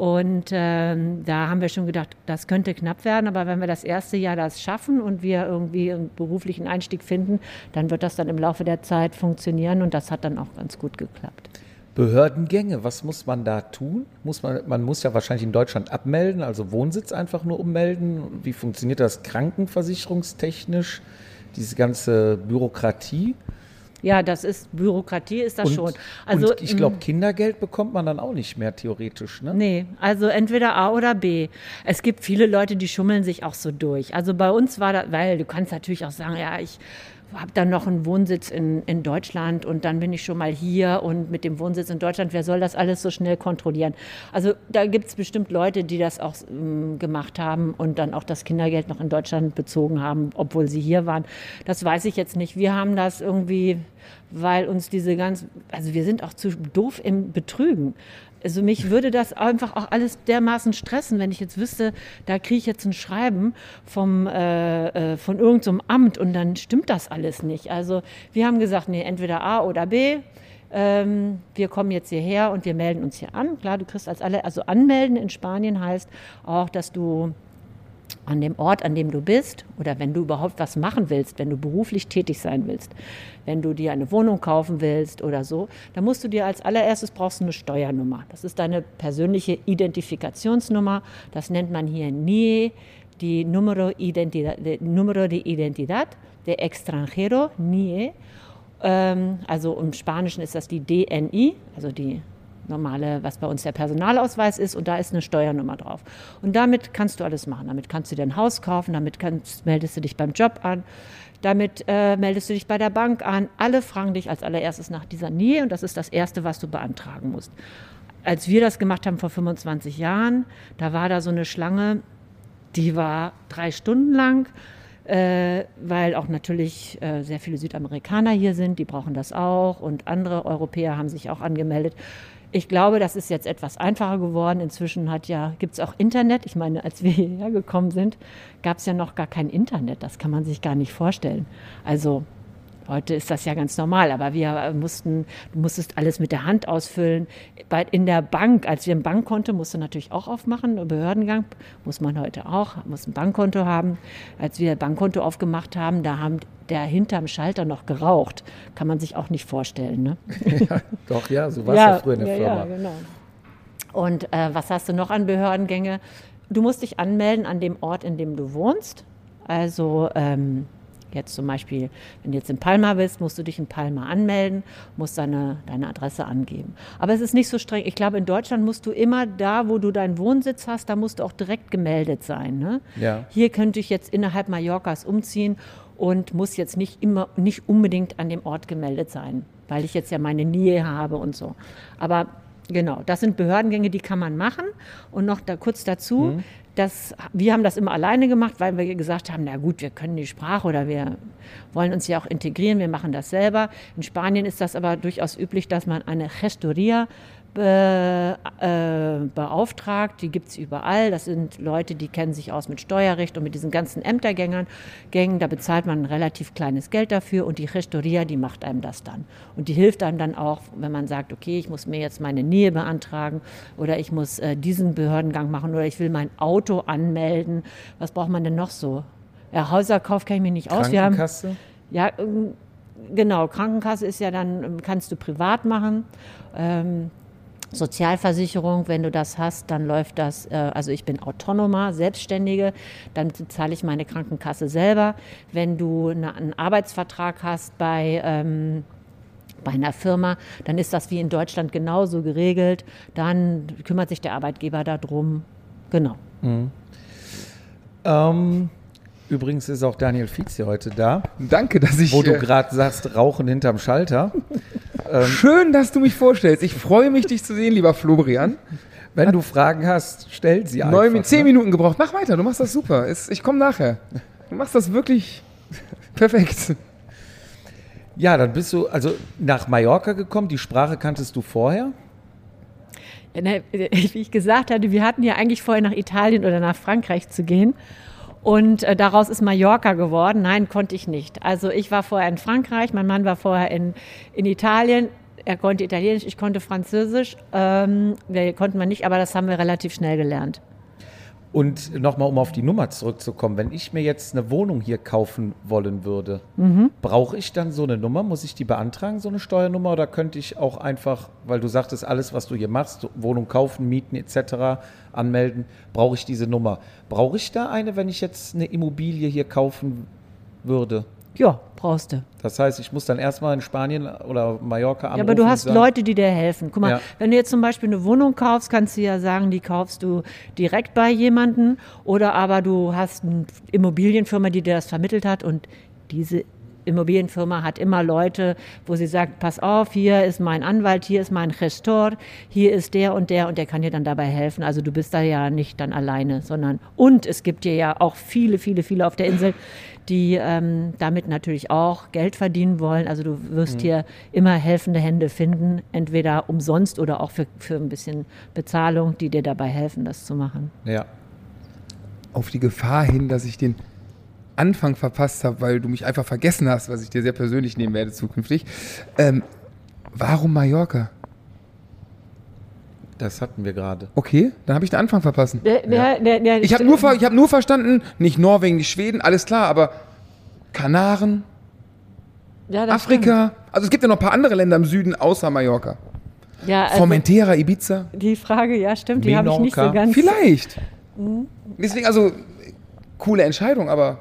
Und ähm, da haben wir schon gedacht, das könnte knapp werden, aber wenn wir das erste Jahr das schaffen und wir irgendwie einen beruflichen Einstieg finden, dann wird das dann im Laufe der Zeit funktionieren und das hat dann auch ganz gut geklappt. Behördengänge, was muss man da tun? Muss man, man muss ja wahrscheinlich in Deutschland abmelden, also Wohnsitz einfach nur ummelden. Wie funktioniert das krankenversicherungstechnisch, diese ganze Bürokratie? Ja, das ist Bürokratie, ist das und, schon. Also ich glaube, Kindergeld bekommt man dann auch nicht mehr theoretisch, ne? Nee, also entweder A oder B. Es gibt viele Leute, die schummeln sich auch so durch. Also bei uns war das, weil du kannst natürlich auch sagen, ja, ich habe dann noch einen Wohnsitz in, in Deutschland und dann bin ich schon mal hier und mit dem Wohnsitz in Deutschland, wer soll das alles so schnell kontrollieren? Also da gibt es bestimmt Leute, die das auch ähm, gemacht haben und dann auch das Kindergeld noch in Deutschland bezogen haben, obwohl sie hier waren. Das weiß ich jetzt nicht. Wir haben das irgendwie, weil uns diese ganz, also wir sind auch zu doof im Betrügen. Also mich würde das einfach auch alles dermaßen stressen, wenn ich jetzt wüsste, da kriege ich jetzt ein Schreiben vom, äh, äh, von irgendeinem so Amt und dann stimmt das alles nicht. Also wir haben gesagt, nee, entweder A oder B. Ähm, wir kommen jetzt hierher und wir melden uns hier an. Klar, du kriegst als alle, also anmelden in Spanien heißt auch, dass du an dem Ort, an dem du bist oder wenn du überhaupt was machen willst, wenn du beruflich tätig sein willst, wenn du dir eine Wohnung kaufen willst oder so, dann musst du dir als allererstes brauchst eine Steuernummer. Das ist deine persönliche Identifikationsnummer. Das nennt man hier NIE, die Numero, Identidad, Numero de Identidad de Extranjero, NIE. Ähm, also im Spanischen ist das die DNI, also die normale, was bei uns der Personalausweis ist und da ist eine Steuernummer drauf. Und damit kannst du alles machen. Damit kannst du dir ein Haus kaufen, damit kannst, meldest du dich beim Job an, damit äh, meldest du dich bei der Bank an. Alle fragen dich als allererstes nach dieser Nähe und das ist das Erste, was du beantragen musst. Als wir das gemacht haben vor 25 Jahren, da war da so eine Schlange, die war drei Stunden lang. Äh, weil auch natürlich äh, sehr viele Südamerikaner hier sind, die brauchen das auch und andere Europäer haben sich auch angemeldet. Ich glaube, das ist jetzt etwas einfacher geworden. Inzwischen ja, gibt es auch Internet. Ich meine, als wir hierher gekommen sind, gab es ja noch gar kein Internet. Das kann man sich gar nicht vorstellen. Also Heute ist das ja ganz normal, aber wir mussten, du musstest alles mit der Hand ausfüllen. Bei, in der Bank, als wir ein Bankkonto, musste natürlich auch aufmachen, Behördengang muss man heute auch, muss ein Bankkonto haben. Als wir ein Bankkonto aufgemacht haben, da haben der hinterm Schalter noch geraucht. Kann man sich auch nicht vorstellen. Ne? Ja, doch, ja, so war es ja, ja, früher in der ja, Firma. Ja, genau. Und äh, was hast du noch an Behördengänge? Du musst dich anmelden an dem Ort, in dem du wohnst. Also ähm, Jetzt zum Beispiel, wenn du jetzt in Palma bist, musst du dich in Palma anmelden, musst deine, deine Adresse angeben. Aber es ist nicht so streng. Ich glaube, in Deutschland musst du immer da, wo du deinen Wohnsitz hast, da musst du auch direkt gemeldet sein. Ne? Ja. Hier könnte ich jetzt innerhalb Mallorcas umziehen und muss jetzt nicht immer, nicht unbedingt an dem Ort gemeldet sein, weil ich jetzt ja meine Nähe habe und so. Aber Genau, das sind Behördengänge, die kann man machen. Und noch da kurz dazu, mhm. Das, wir haben das immer alleine gemacht, weil wir gesagt haben, na gut, wir können die Sprache oder wir wollen uns ja auch integrieren, wir machen das selber. In Spanien ist das aber durchaus üblich, dass man eine Gestoria be, äh, beauftragt. Die gibt es überall. Das sind Leute, die kennen sich aus mit Steuerrecht und mit diesen ganzen Ämtergängern. Gängen, da bezahlt man ein relativ kleines Geld dafür und die Gestoria, die macht einem das dann. Und die hilft einem dann auch, wenn man sagt, okay, ich muss mir jetzt meine Nähe beantragen oder ich muss äh, diesen Behördengang machen oder ich will mein Auto anmelden. Was braucht man denn noch so? Ja, Hauserkauf kenne ich mich nicht aus. Wir haben, ja, ähm, genau. Krankenkasse ist ja dann, kannst du privat machen. Ähm, Sozialversicherung, wenn du das hast, dann läuft das, äh, also ich bin Autonoma, Selbstständige, dann zahle ich meine Krankenkasse selber. Wenn du einen Arbeitsvertrag hast bei ähm, bei einer Firma, dann ist das wie in Deutschland genauso geregelt. Dann kümmert sich der Arbeitgeber darum. Genau. Mhm. Ähm, Übrigens ist auch Daniel Fietz hier heute da. Danke, dass ich. Wo du äh, gerade sagst, Rauchen hinterm Schalter. ähm, Schön, dass du mich vorstellst. Ich freue mich, dich zu sehen, lieber Florian. Wenn Hat du Fragen hast, stell sie einfach. Neun, zehn ne? Minuten gebraucht. Mach weiter, du machst das super. Ich komme nachher. Du machst das wirklich perfekt. Ja, dann bist du also nach Mallorca gekommen. Die Sprache kanntest du vorher? Ne, wie ich gesagt hatte, wir hatten ja eigentlich vorher nach Italien oder nach Frankreich zu gehen. Und äh, daraus ist Mallorca geworden. Nein, konnte ich nicht. Also ich war vorher in Frankreich, mein Mann war vorher in, in Italien. Er konnte Italienisch, ich konnte Französisch. Ähm, wir konnten wir nicht, aber das haben wir relativ schnell gelernt. Und nochmal, um auf die Nummer zurückzukommen, wenn ich mir jetzt eine Wohnung hier kaufen wollen würde, mhm. brauche ich dann so eine Nummer? Muss ich die beantragen, so eine Steuernummer? Oder könnte ich auch einfach, weil du sagtest, alles, was du hier machst, Wohnung kaufen, mieten etc., anmelden, brauche ich diese Nummer. Brauche ich da eine, wenn ich jetzt eine Immobilie hier kaufen würde? Ja, brauchst du. Das heißt, ich muss dann erstmal in Spanien oder Mallorca anrufen. Ja, aber du hast sagen, Leute, die dir helfen. Guck mal, ja. wenn du jetzt zum Beispiel eine Wohnung kaufst, kannst du ja sagen, die kaufst du direkt bei jemandem oder aber du hast eine Immobilienfirma, die dir das vermittelt hat und diese Immobilienfirma hat immer Leute, wo sie sagt, pass auf, hier ist mein Anwalt, hier ist mein Gestor, hier ist der und der und der kann dir dann dabei helfen. Also du bist da ja nicht dann alleine, sondern und es gibt dir ja auch viele, viele, viele auf der Insel, die ähm, damit natürlich auch Geld verdienen wollen. Also du wirst Mhm. hier immer helfende Hände finden, entweder umsonst oder auch für, für ein bisschen Bezahlung, die dir dabei helfen, das zu machen. Ja. Auf die Gefahr hin, dass ich den Anfang verpasst habe, weil du mich einfach vergessen hast, was ich dir sehr persönlich nehmen werde zukünftig. Ähm, warum Mallorca? Das hatten wir gerade. Okay, dann habe ich den Anfang verpasst. Der, der, der, der, Ich habe nur, ver- ich hab nur verstanden, nicht Norwegen, nicht Schweden, alles klar, aber Kanaren, ja, Afrika. Also es gibt ja noch ein paar andere Länder im Süden außer Mallorca. stimmt. Ja, also Formentera, Ibiza. die Frage, ja, stimmt, die habe ich nicht so ganz. Vielleicht. Mhm. Deswegen, also, coole Entscheidung, aber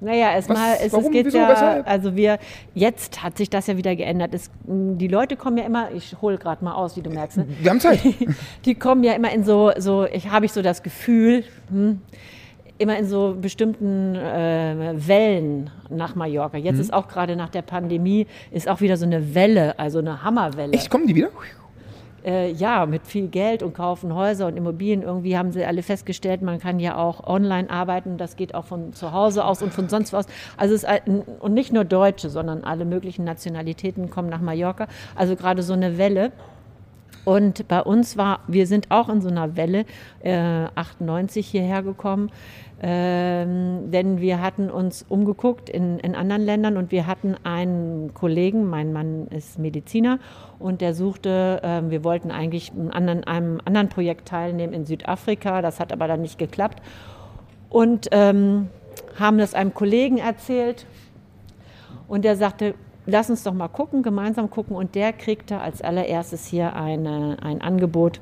Naja, erstmal, es, es geht wieso, ja, weshalb? also wir, jetzt hat sich das ja wieder geändert. Es, die Leute kommen ja immer, ich hole gerade mal aus, wie du merkst, ne? wir haben Zeit. die kommen ja immer in so, so ich habe ich so das Gefühl, hm, immer in so bestimmten äh, Wellen nach Mallorca. Jetzt Mhm. ist auch gerade nach der Pandemie, ist auch wieder so eine Welle, also eine Hammerwelle. Echt, kommen die wieder? Äh, ja, mit viel Geld und kaufen Häuser und Immobilien. Irgendwie haben sie alle festgestellt, man kann ja auch online arbeiten. Das geht auch von zu Hause aus und von sonst was. Also es und nicht nur Deutsche, sondern alle möglichen Nationalitäten kommen nach Mallorca. Also gerade so eine Welle. Und bei uns war, wir sind auch in so einer Welle, äh, 98 hierher gekommen, ähm, denn wir hatten uns umgeguckt in, in anderen Ländern und wir hatten einen Kollegen, mein Mann ist Mediziner und der suchte, ähm, wir wollten eigentlich an einem anderen Projekt teilnehmen in Südafrika, das hat aber dann nicht geklappt. Und ähm, haben das einem Kollegen erzählt. Und der sagte, lass uns doch mal gucken, gemeinsam gucken. Und der kriegte als allererstes hier eine, ein Angebot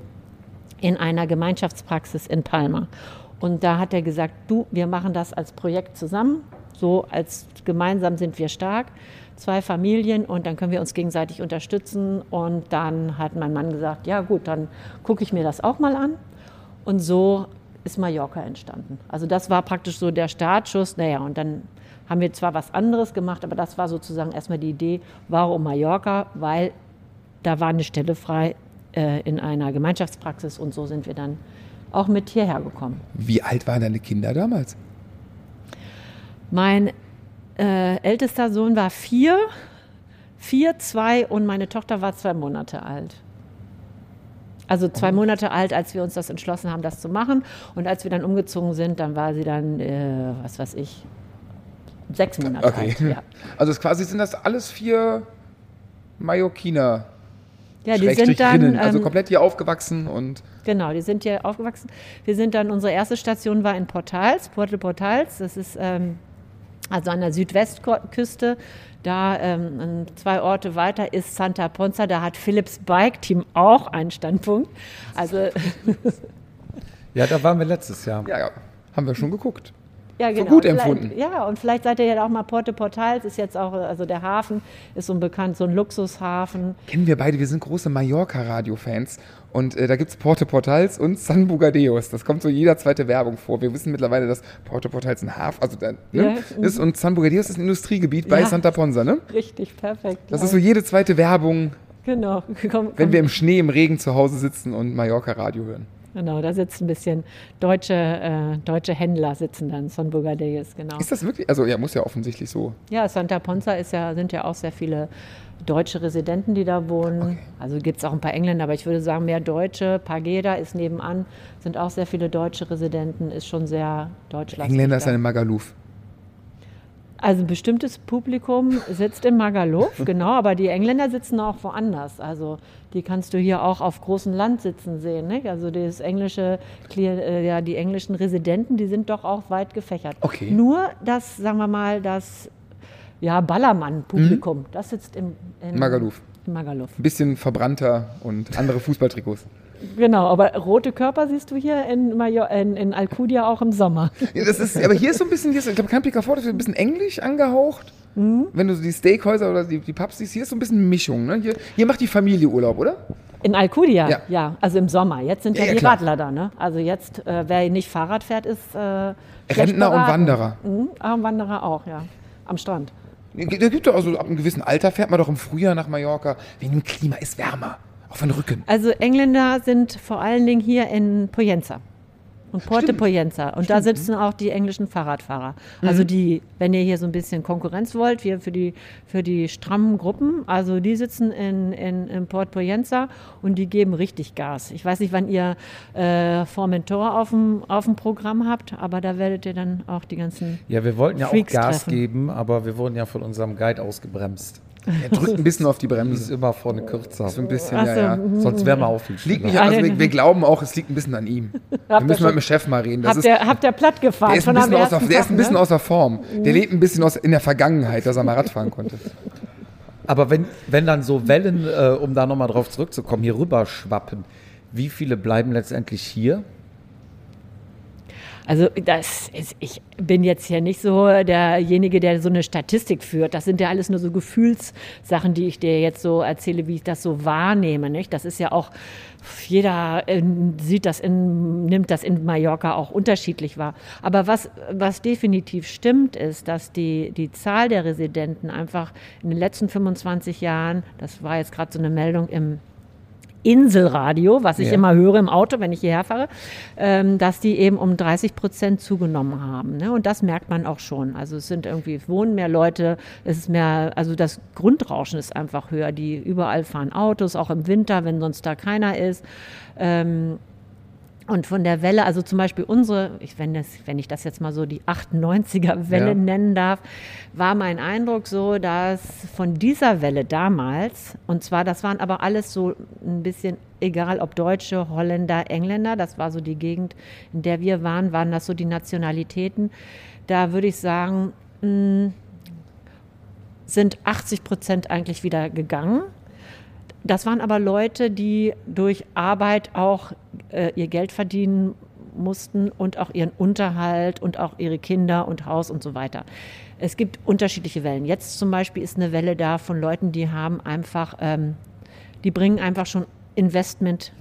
in einer Gemeinschaftspraxis in Palma. Und da hat er gesagt, du, wir machen das als Projekt zusammen. So als gemeinsam sind wir stark. Zwei Familien und dann können wir uns gegenseitig unterstützen. Und dann hat mein Mann gesagt, ja gut, dann gucke ich mir das auch mal an. Und so ist Mallorca entstanden. Also das war praktisch so der Startschuss. Naja, und dann haben wir zwar was anderes gemacht, aber das war sozusagen erstmal die Idee, warum Mallorca? Weil da war eine Stelle frei äh, in einer Gemeinschaftspraxis und so sind wir dann auch mit hierher gekommen. Wie alt waren deine Kinder damals? Mein äh, ältester Sohn war vier, vier, zwei und meine Tochter war zwei Monate alt. Also zwei Monate alt, als wir uns das entschlossen haben, das zu machen. Und als wir dann umgezogen sind, dann war sie dann, äh, was weiß ich, sechs Monate Okay. alt. Ja, Also es quasi sind das alles vier Mallorquiner. ja die sind dann, also ähm, komplett hier aufgewachsen und Genau, die sind hier aufgewachsen. Wir sind dann, unsere erste Station war in Portals, Puerto Portals. Das ist ähm, also an der Südwestküste. Da ähm, zwei Orte weiter ist Santa Ponza. Da hat Philips Bike Team auch einen Standpunkt. Also Ja, da waren wir letztes Jahr. ja, ja, haben wir schon geguckt. Ja, genau. gut Vielleicht- empfunden. Ja, und vielleicht seid ihr ja auch mal Puerto Portals. Ist jetzt auch, also der Hafen ist so ein bekannt, so ein Luxushafen. Kennen wir beide, wir sind große Mallorca-Radio-Fans und äh, da gibt es Porte Portals und San Bugadeos. Das kommt so jeder zweite Werbung vor. Wir wissen mittlerweile, dass Porte Portals ein Hafen also, da, ne, Ja, ist und San Bugadeos ist ein Industriegebiet bei Ja. Santa Ponsa. Ne? Richtig, perfekt. Das ist so jede zweite Werbung, genau. Komm, wenn komm. wir im Schnee, im Regen zu Hause sitzen und Mallorca-Radio hören. Genau, da sitzen ein bisschen deutsche, äh, deutsche Händler sitzen dann, Son Bugadeyes, genau. Ist das wirklich? Also ja, muss ja offensichtlich so. Ja, Santa Ponza ist ja, sind ja auch sehr viele deutsche Residenten, die da wohnen. Okay. Also gibt es auch ein paar Engländer, aber ich würde sagen mehr Deutsche. Pageda ist nebenan, sind auch sehr viele deutsche Residenten, ist schon sehr deutschlastig. Engländer ist eine Magaluf. Also ein bestimmtes Publikum sitzt in Magaluf, genau, aber die Engländer sitzen auch woanders. Also die kannst du hier auch auf großem Land sitzen sehen. Nicht? Also das englische, äh, ja, die englischen Residenten, die sind doch auch weit gefächert. Okay. Nur das, sagen wir mal, das ja, Ballermann-Publikum, das sitzt im, in Magaluf. Magaluf. Ein bisschen verbrannter und andere Fußballtrikots. Genau, aber rote Körper siehst du hier in, Major in, in Alcudia auch im Sommer. Ja, das ist, aber hier ist so ein bisschen, hier ist, ich glaube, Camp Fort ist ein bisschen englisch angehaucht. Mhm. Wenn du so die Steakhäuser oder die, die Pubs siehst, hier ist so ein bisschen Mischung. Ne? Hier, hier macht die Familie Urlaub, oder? In Alcudia, Ja. ja. also im Sommer. Jetzt sind ja, Ja, die klar. Radler da, ne? Also jetzt, äh, wer nicht Fahrrad fährt, ist äh, Rentner und. Wanderer. Mhm, ah, und Wanderer auch, ja. Am Strand. Da gibt doch also ab einem gewissen Alter fährt man doch im Frühjahr nach Mallorca. Wegen dem Klima ist wärmer. Auf den Rücken. Also Engländer sind vor allen Dingen hier in Poyenza. Und Porte Stimmt. Poyenza. Und da sitzen auch die englischen Fahrradfahrer. Also die, wenn ihr hier so ein bisschen Konkurrenz wollt, wir für die, für die strammen Gruppen, also die sitzen in, in, in Port Poyenza und die geben richtig Gas. Ich weiß nicht, wann ihr äh, Formentor auf dem, auf dem Programm habt, aber da werdet ihr dann auch die ganzen Ja, wir wollten ja auch Freaks Gas treffen. geben, aber wir wurden ja von unserem Guide ausgebremst. Er drückt ein bisschen auf die Die ist Bremse. immer vorne kürzer. So ein bisschen, Ach ja, so, ja. mhm. Sonst wären wir auch viel Liegt nicht, also wir, wir glauben auch, es liegt ein bisschen an ihm. Wir müssen mal mit dem Chef mal reden. Das Habt ist, ihr, habt ihr platt gefahren der ist ein bisschen, außer, ersten der ist ein Tag, bisschen ne? außer Form. Der lebt ein bisschen aus, in der Vergangenheit, dass er mal Rad fahren konnte. Aber wenn, wenn dann so Wellen, äh, um da nochmal drauf zurückzukommen, hier rüber schwappen, wie viele bleiben letztendlich hier? Also das ist, ich bin jetzt hier nicht so derjenige, der so eine Statistik führt. Das sind ja alles nur so Gefühlssachen, die ich dir jetzt so erzähle, wie ich das so wahrnehme. Nicht? Das ist ja auch, jeder äh, sieht das in, nimmt das in Mallorca auch unterschiedlich wahr. Aber was, was definitiv stimmt, ist, dass die, die Zahl der Residenten einfach in den letzten 25 Jahren, das war jetzt gerade so eine Meldung im Inselradio, was ich Ja. immer höre im Auto, wenn ich hierher fahre, ähm, dass die eben um 30 Prozent zugenommen haben. Ne? Und das merkt man auch schon. Also es sind irgendwie, es wohnen mehr Leute, es ist mehr, also das Grundrauschen ist einfach höher. Die überall fahren Autos, auch im Winter, wenn sonst da keiner ist. Ähm, und von der Welle, also zum Beispiel unsere, ich, wenn, das, wenn ich das jetzt mal so die 98er-Welle Ja. nennen darf, war mein Eindruck so, dass von dieser Welle damals, und zwar, das waren aber alles so ein bisschen, egal ob Deutsche, Holländer, Engländer, das war so die Gegend, in der wir waren, waren das so die Nationalitäten. Da würde ich sagen, mh, sind 80 Prozent eigentlich wieder gegangen. Das waren aber Leute, die durch Arbeit auch äh, ihr Geld verdienen mussten und auch ihren Unterhalt und auch ihre Kinder und Haus und so weiter. Es gibt unterschiedliche Wellen. Jetzt zum Beispiel ist eine Welle da von Leuten, die haben einfach, ähm, die bringen einfach schon Investment,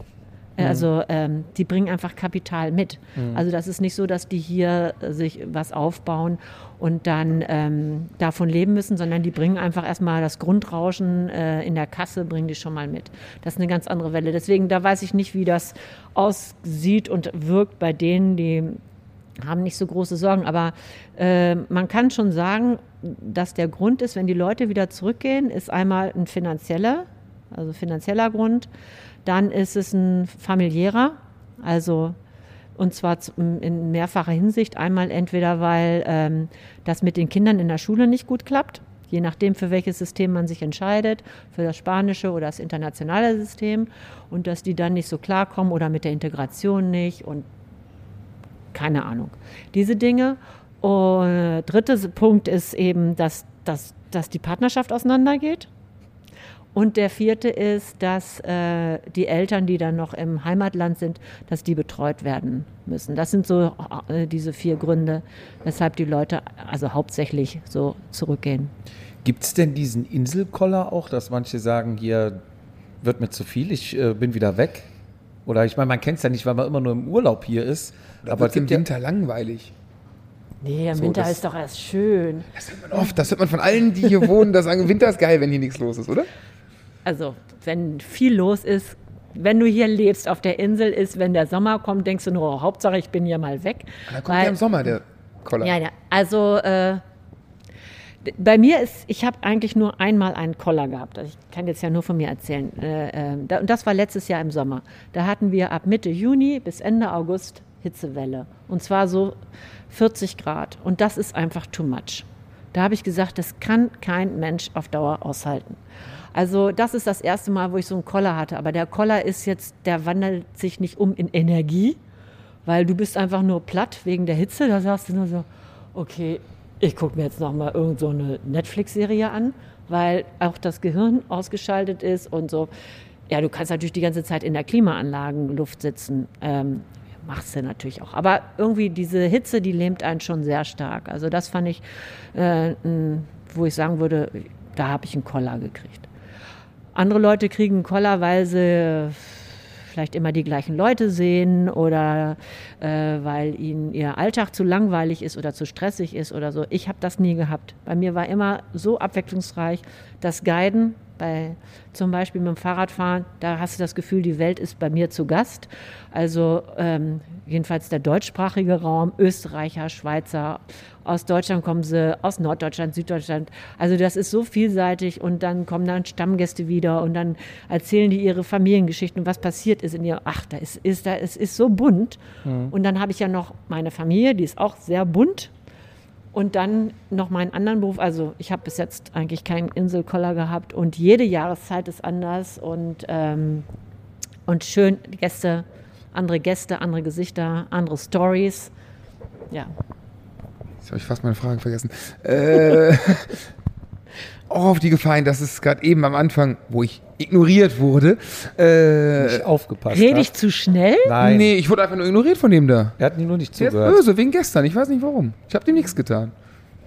äh, also ähm, die bringen einfach Kapital mit. Also das ist nicht so, dass die hier äh, sich was aufbauen und dann ähm, davon leben müssen, sondern die bringen einfach erstmal das Grundrauschen äh, in der Kasse, bringen die schon mal mit. Das ist eine ganz andere Welle. Deswegen, da weiß ich nicht, wie das aussieht und wirkt bei denen, die haben nicht so große Sorgen. Aber äh, man kann schon sagen, dass der Grund ist, wenn die Leute wieder zurückgehen, ist einmal ein finanzieller, also finanzieller Grund. Dann ist es ein familiärer, also und zwar in mehrfacher Hinsicht. Einmal entweder, weil ähm, das mit den Kindern in der Schule nicht gut klappt, je nachdem, für welches System man sich entscheidet, für das spanische oder das internationale System, und dass die dann nicht so klarkommen oder mit der Integration nicht und keine Ahnung. Diese Dinge. Und dritter Punkt ist eben, dass, dass, dass die Partnerschaft auseinandergeht. Und der vierte ist, dass äh, die Eltern, die dann noch im Heimatland sind, dass die betreut werden müssen. Das sind so äh, diese vier Gründe, weshalb die Leute also hauptsächlich so zurückgehen. Gibt es denn diesen Inselkoller auch, dass manche sagen, hier wird mir zu viel, ich äh, bin wieder weg? Oder ich meine, man kennt es ja nicht, weil man immer nur im Urlaub hier ist. Aber aber es im gibt ja, Winter langweilig. Nee, im So, Winter das- ist doch erst schön. Das hört man oft. Das hört man von allen, die hier wohnen, dass sagen, Winter ist geil, wenn hier nichts los ist, oder? Also, wenn viel los ist, wenn du hier lebst auf der Insel, ist, wenn der Sommer kommt, denkst du nur, oh, Hauptsache ich bin hier mal weg. Und dann kommt ja im Sommer der Koller. Ja, ja. Also äh, bei mir ist, ich habe eigentlich nur einmal einen Koller gehabt. Also ich kann jetzt ja nur von mir erzählen. Äh, äh, da, und das war letztes Jahr im Sommer. Da hatten wir ab Mitte Juni bis Ende August Hitzewelle. Und zwar so 40 Grad. Und das ist einfach too much. Da habe ich gesagt, das kann kein Mensch auf Dauer aushalten. Also das ist das erste Mal, wo ich so einen Koller hatte. Aber der Koller ist jetzt, der wandelt sich nicht um in Energie, weil du bist einfach nur platt wegen der Hitze. Da sagst du nur so, okay, ich gucke mir jetzt noch mal irgend so Netflix-Serie an, weil auch das Gehirn ausgeschaltet ist und so. Ja, du kannst natürlich die ganze Zeit in der Klimaanlagenluft sitzen. Ähm, machst du natürlich auch. Aber irgendwie diese Hitze, die lähmt einen schon sehr stark. Also das fand ich, äh, wo ich sagen würde, da habe ich einen Koller gekriegt. Andere Leute kriegen Koller, weil sie vielleicht immer die gleichen Leute sehen oder äh, weil ihnen ihr Alltag zu langweilig ist oder zu stressig ist oder so. Ich habe das nie gehabt. Bei mir war immer so abwechslungsreich das Guiden, bei zum Beispiel mit dem Fahrradfahren, da hast du das Gefühl, die Welt ist bei mir zu Gast. Also ähm, jedenfalls der deutschsprachige Raum, Österreicher, Schweizer, aus Deutschland kommen sie, aus Norddeutschland, Süddeutschland. Also das ist so vielseitig und dann kommen dann Stammgäste wieder und dann erzählen die ihre Familiengeschichten und was passiert ist in ihr. Ach, da ist, ist da, es ist so bunt. Mhm. Und dann habe ich ja noch meine Familie, die ist auch sehr bunt. Und dann noch meinen anderen Beruf. Also ich habe bis jetzt eigentlich keinen Inselkoller gehabt und jede Jahreszeit ist anders und, ähm, und schön Gäste, andere Gäste, andere Gesichter, andere Stories. Ja. Jetzt habe ich fast meine Frage vergessen. Äh, auch auf die gefallen, dass es gerade eben am Anfang, wo ich ignoriert wurde. Äh, nicht aufgepasst. Rede ich zu schnell? Nein. Nee, ich wurde einfach nur ignoriert von dem da. Er hat nur nicht zugehört. Der ist böse, wegen gestern. Ich weiß nicht warum. Ich habe dem nichts getan.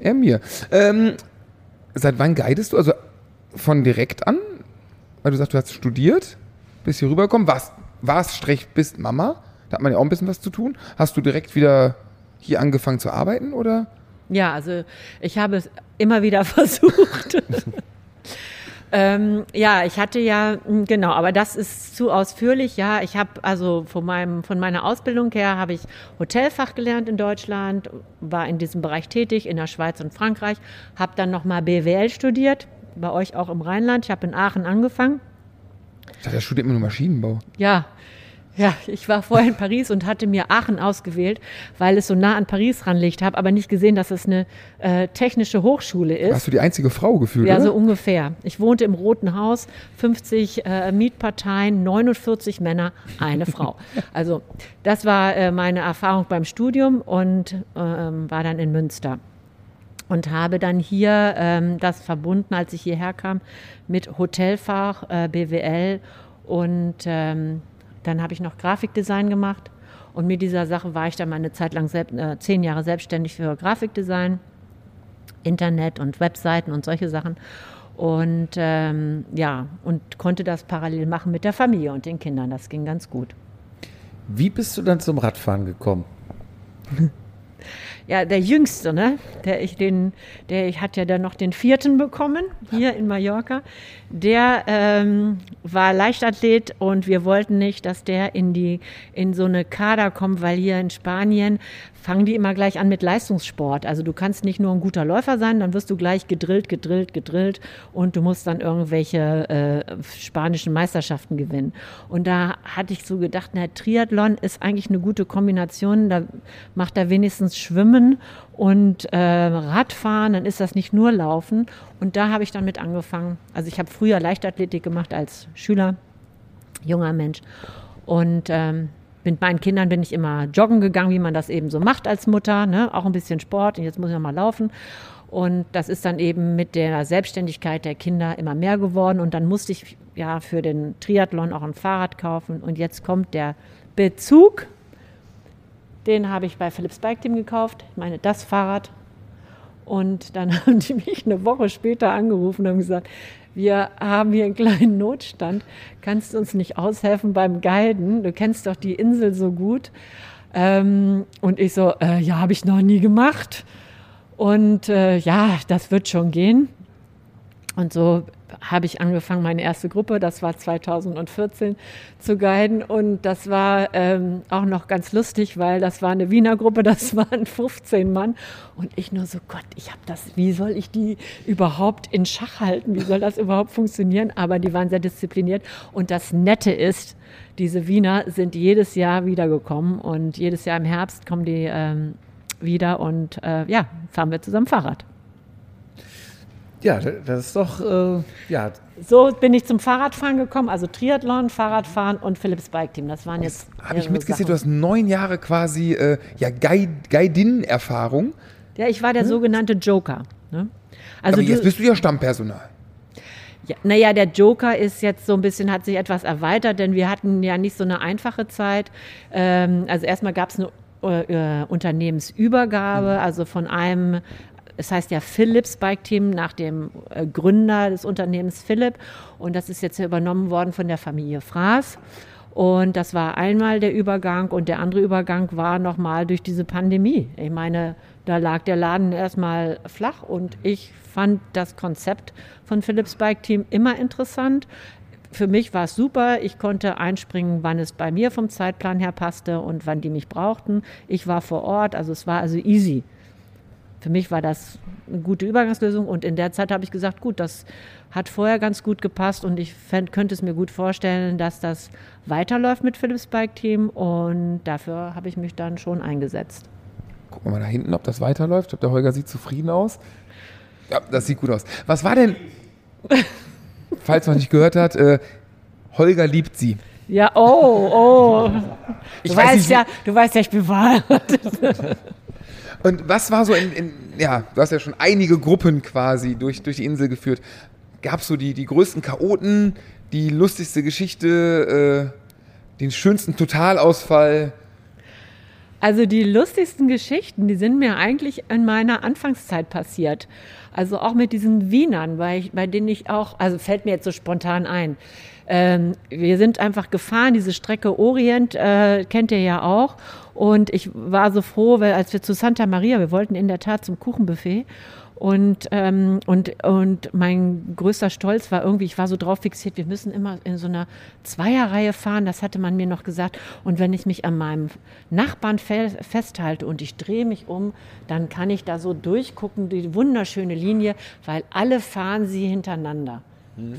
Er mir. Ähm, seit wann guidest du? Also von direkt an? Weil du sagst, du hast studiert, bist hier rübergekommen, warst, warst Strich, bist Mama. Da hat man ja auch ein bisschen was zu tun. Hast du direkt wieder hier angefangen zu arbeiten oder? Ja, also ich habe es immer wieder versucht. ähm, ja, ich hatte ja, hm, genau, aber das ist zu ausführlich. Ja, ich habe also von, meinem, von meiner Ausbildung her habe ich Hotelfach gelernt in Deutschland, war in diesem Bereich tätig, in der Schweiz und Frankreich, habe dann nochmal BWL studiert, bei euch auch im Rheinland. Ich habe in Aachen angefangen. Ich dachte, er studiert immer nur Maschinenbau. Ja, ja, ich war vorher in Paris und hatte mir Aachen ausgewählt, weil es so nah an Paris ranliegt. Habe aber nicht gesehen, dass es eine äh, technische Hochschule ist. Hast du die einzige Frau gefühlt? Ja, oder? so ungefähr. Ich wohnte im Roten Haus, 50 äh, Mietparteien, 49 Männer, eine Frau. Also das war äh, meine Erfahrung beim Studium und ähm, war dann in Münster und habe dann hier ähm, das verbunden, als ich hierher kam, mit Hotelfach, äh, BWL und ähm, dann habe ich noch Grafikdesign gemacht und mit dieser Sache war ich dann mal eine Zeit lang selbst, äh, zehn Jahre selbstständig für Grafikdesign, Internet und Webseiten und solche Sachen. Und ähm, ja, und konnte das parallel machen mit der Familie und den Kindern. Das ging ganz gut. Wie bist du dann zum Radfahren gekommen? ja, der Jüngste, ne? Der ich den, der ich hat ja dann noch den vierten bekommen hier in Mallorca. Der ähm, war Leichtathlet und wir wollten nicht, dass der in die in so eine Kader kommt, weil hier in Spanien fangen die immer gleich an mit Leistungssport. Also du kannst nicht nur ein guter Läufer sein, dann wirst du gleich gedrillt, gedrillt, gedrillt und du musst dann irgendwelche äh, spanischen Meisterschaften gewinnen. Und da hatte ich so gedacht, na, Triathlon ist eigentlich eine gute Kombination. Da macht er wenigstens Schwimmen und äh, Radfahren, dann ist das nicht nur Laufen. Und da habe ich dann mit angefangen. Also ich habe früher Leichtathletik gemacht als Schüler, junger Mensch. Und ähm, mit meinen Kindern bin ich immer joggen gegangen, wie man das eben so macht als Mutter, ne? auch ein bisschen Sport und jetzt muss ich noch mal laufen. Und das ist dann eben mit der Selbstständigkeit der Kinder immer mehr geworden. Und dann musste ich ja für den Triathlon auch ein Fahrrad kaufen. Und jetzt kommt der Bezug. Den habe ich bei Philips Bike Team gekauft. Ich meine, das Fahrrad. Und dann haben die mich eine Woche später angerufen und haben gesagt, wir haben hier einen kleinen Notstand. Kannst du uns nicht aushelfen beim Guiden? Du kennst doch die Insel so gut. Ähm, und ich so, äh, ja, habe ich noch nie gemacht. Und äh, ja, das wird schon gehen. Und so habe ich angefangen, meine erste Gruppe, das war 2014, zu guiden. Und das war ähm, auch noch ganz lustig, weil das war eine Wiener Gruppe, das waren 15 Mann. Und ich nur so, Gott, ich habe das, wie soll ich die überhaupt in Schach halten? Wie soll das überhaupt funktionieren? Aber die waren sehr diszipliniert. Und das Nette ist, diese Wiener sind jedes Jahr wiedergekommen und jedes Jahr im Herbst kommen die ähm, wieder und äh, ja, fahren wir zusammen Fahrrad. Ja, das ist doch, äh, ja. So bin ich zum Fahrradfahren gekommen, also Triathlon, Fahrradfahren und Philips Bike Team. Das waren jetzt. Habe ich mitgezählt, du hast neun Jahre quasi äh, ja, Guidin-Erfahrung. Ja, ich war der hm? sogenannte Joker. Ne? Also Aber jetzt du, bist du ja Stammpersonal. Ja, naja, der Joker ist jetzt so ein bisschen, hat sich etwas erweitert, denn wir hatten ja nicht so eine einfache Zeit. Ähm, also erstmal gab es eine äh, Unternehmensübergabe, mhm. also von einem es heißt ja Philips Bike Team nach dem äh, Gründer des Unternehmens Philipp. Und das ist jetzt übernommen worden von der Familie Fraß. Und das war einmal der Übergang und der andere Übergang war nochmal durch diese Pandemie. Ich meine, da lag der Laden erstmal flach und ich fand das Konzept von Philips Bike Team immer interessant. Für mich war es super. Ich konnte einspringen, wann es bei mir vom Zeitplan her passte und wann die mich brauchten. Ich war vor Ort, also es war also easy. Für mich war das eine gute Übergangslösung und in der Zeit habe ich gesagt, gut, das hat vorher ganz gut gepasst und ich fänd, könnte es mir gut vorstellen, dass das weiterläuft mit Philips Bike Team und dafür habe ich mich dann schon eingesetzt. Gucken wir mal da hinten, ob das weiterläuft. Ich glaube, der Holger sieht zufrieden aus. Ja, das sieht gut aus. Was war denn, falls man nicht gehört hat, äh, Holger liebt sie. Ja, oh, oh. Ich Du weiß weißt, wie- ja, du weißt ja, ich bin verheiratet. Und was war so in, in, ja, du hast ja schon einige Gruppen quasi durch, durch die Insel geführt. Gab es so die, die größten Chaoten, die lustigste Geschichte, äh, den schönsten Totalausfall? Also die lustigsten Geschichten, die sind mir eigentlich in meiner Anfangszeit passiert. Also auch mit diesen Wienern, bei, bei denen ich auch, also fällt mir jetzt so spontan ein. Ähm, wir sind einfach gefahren, diese Strecke Orient äh, kennt ihr ja auch. Und ich war so froh, weil als wir zu Santa Maria, wir wollten in der Tat zum Kuchenbuffet. Und, ähm, und, und mein größter Stolz war irgendwie, ich war so drauf fixiert, wir müssen immer in so einer Zweierreihe fahren, das hatte man mir noch gesagt. Und wenn ich mich an meinem Nachbarn fe festhalte und ich drehe mich um, dann kann ich da so durchgucken, die wunderschöne Linie, weil alle fahren sie hintereinander.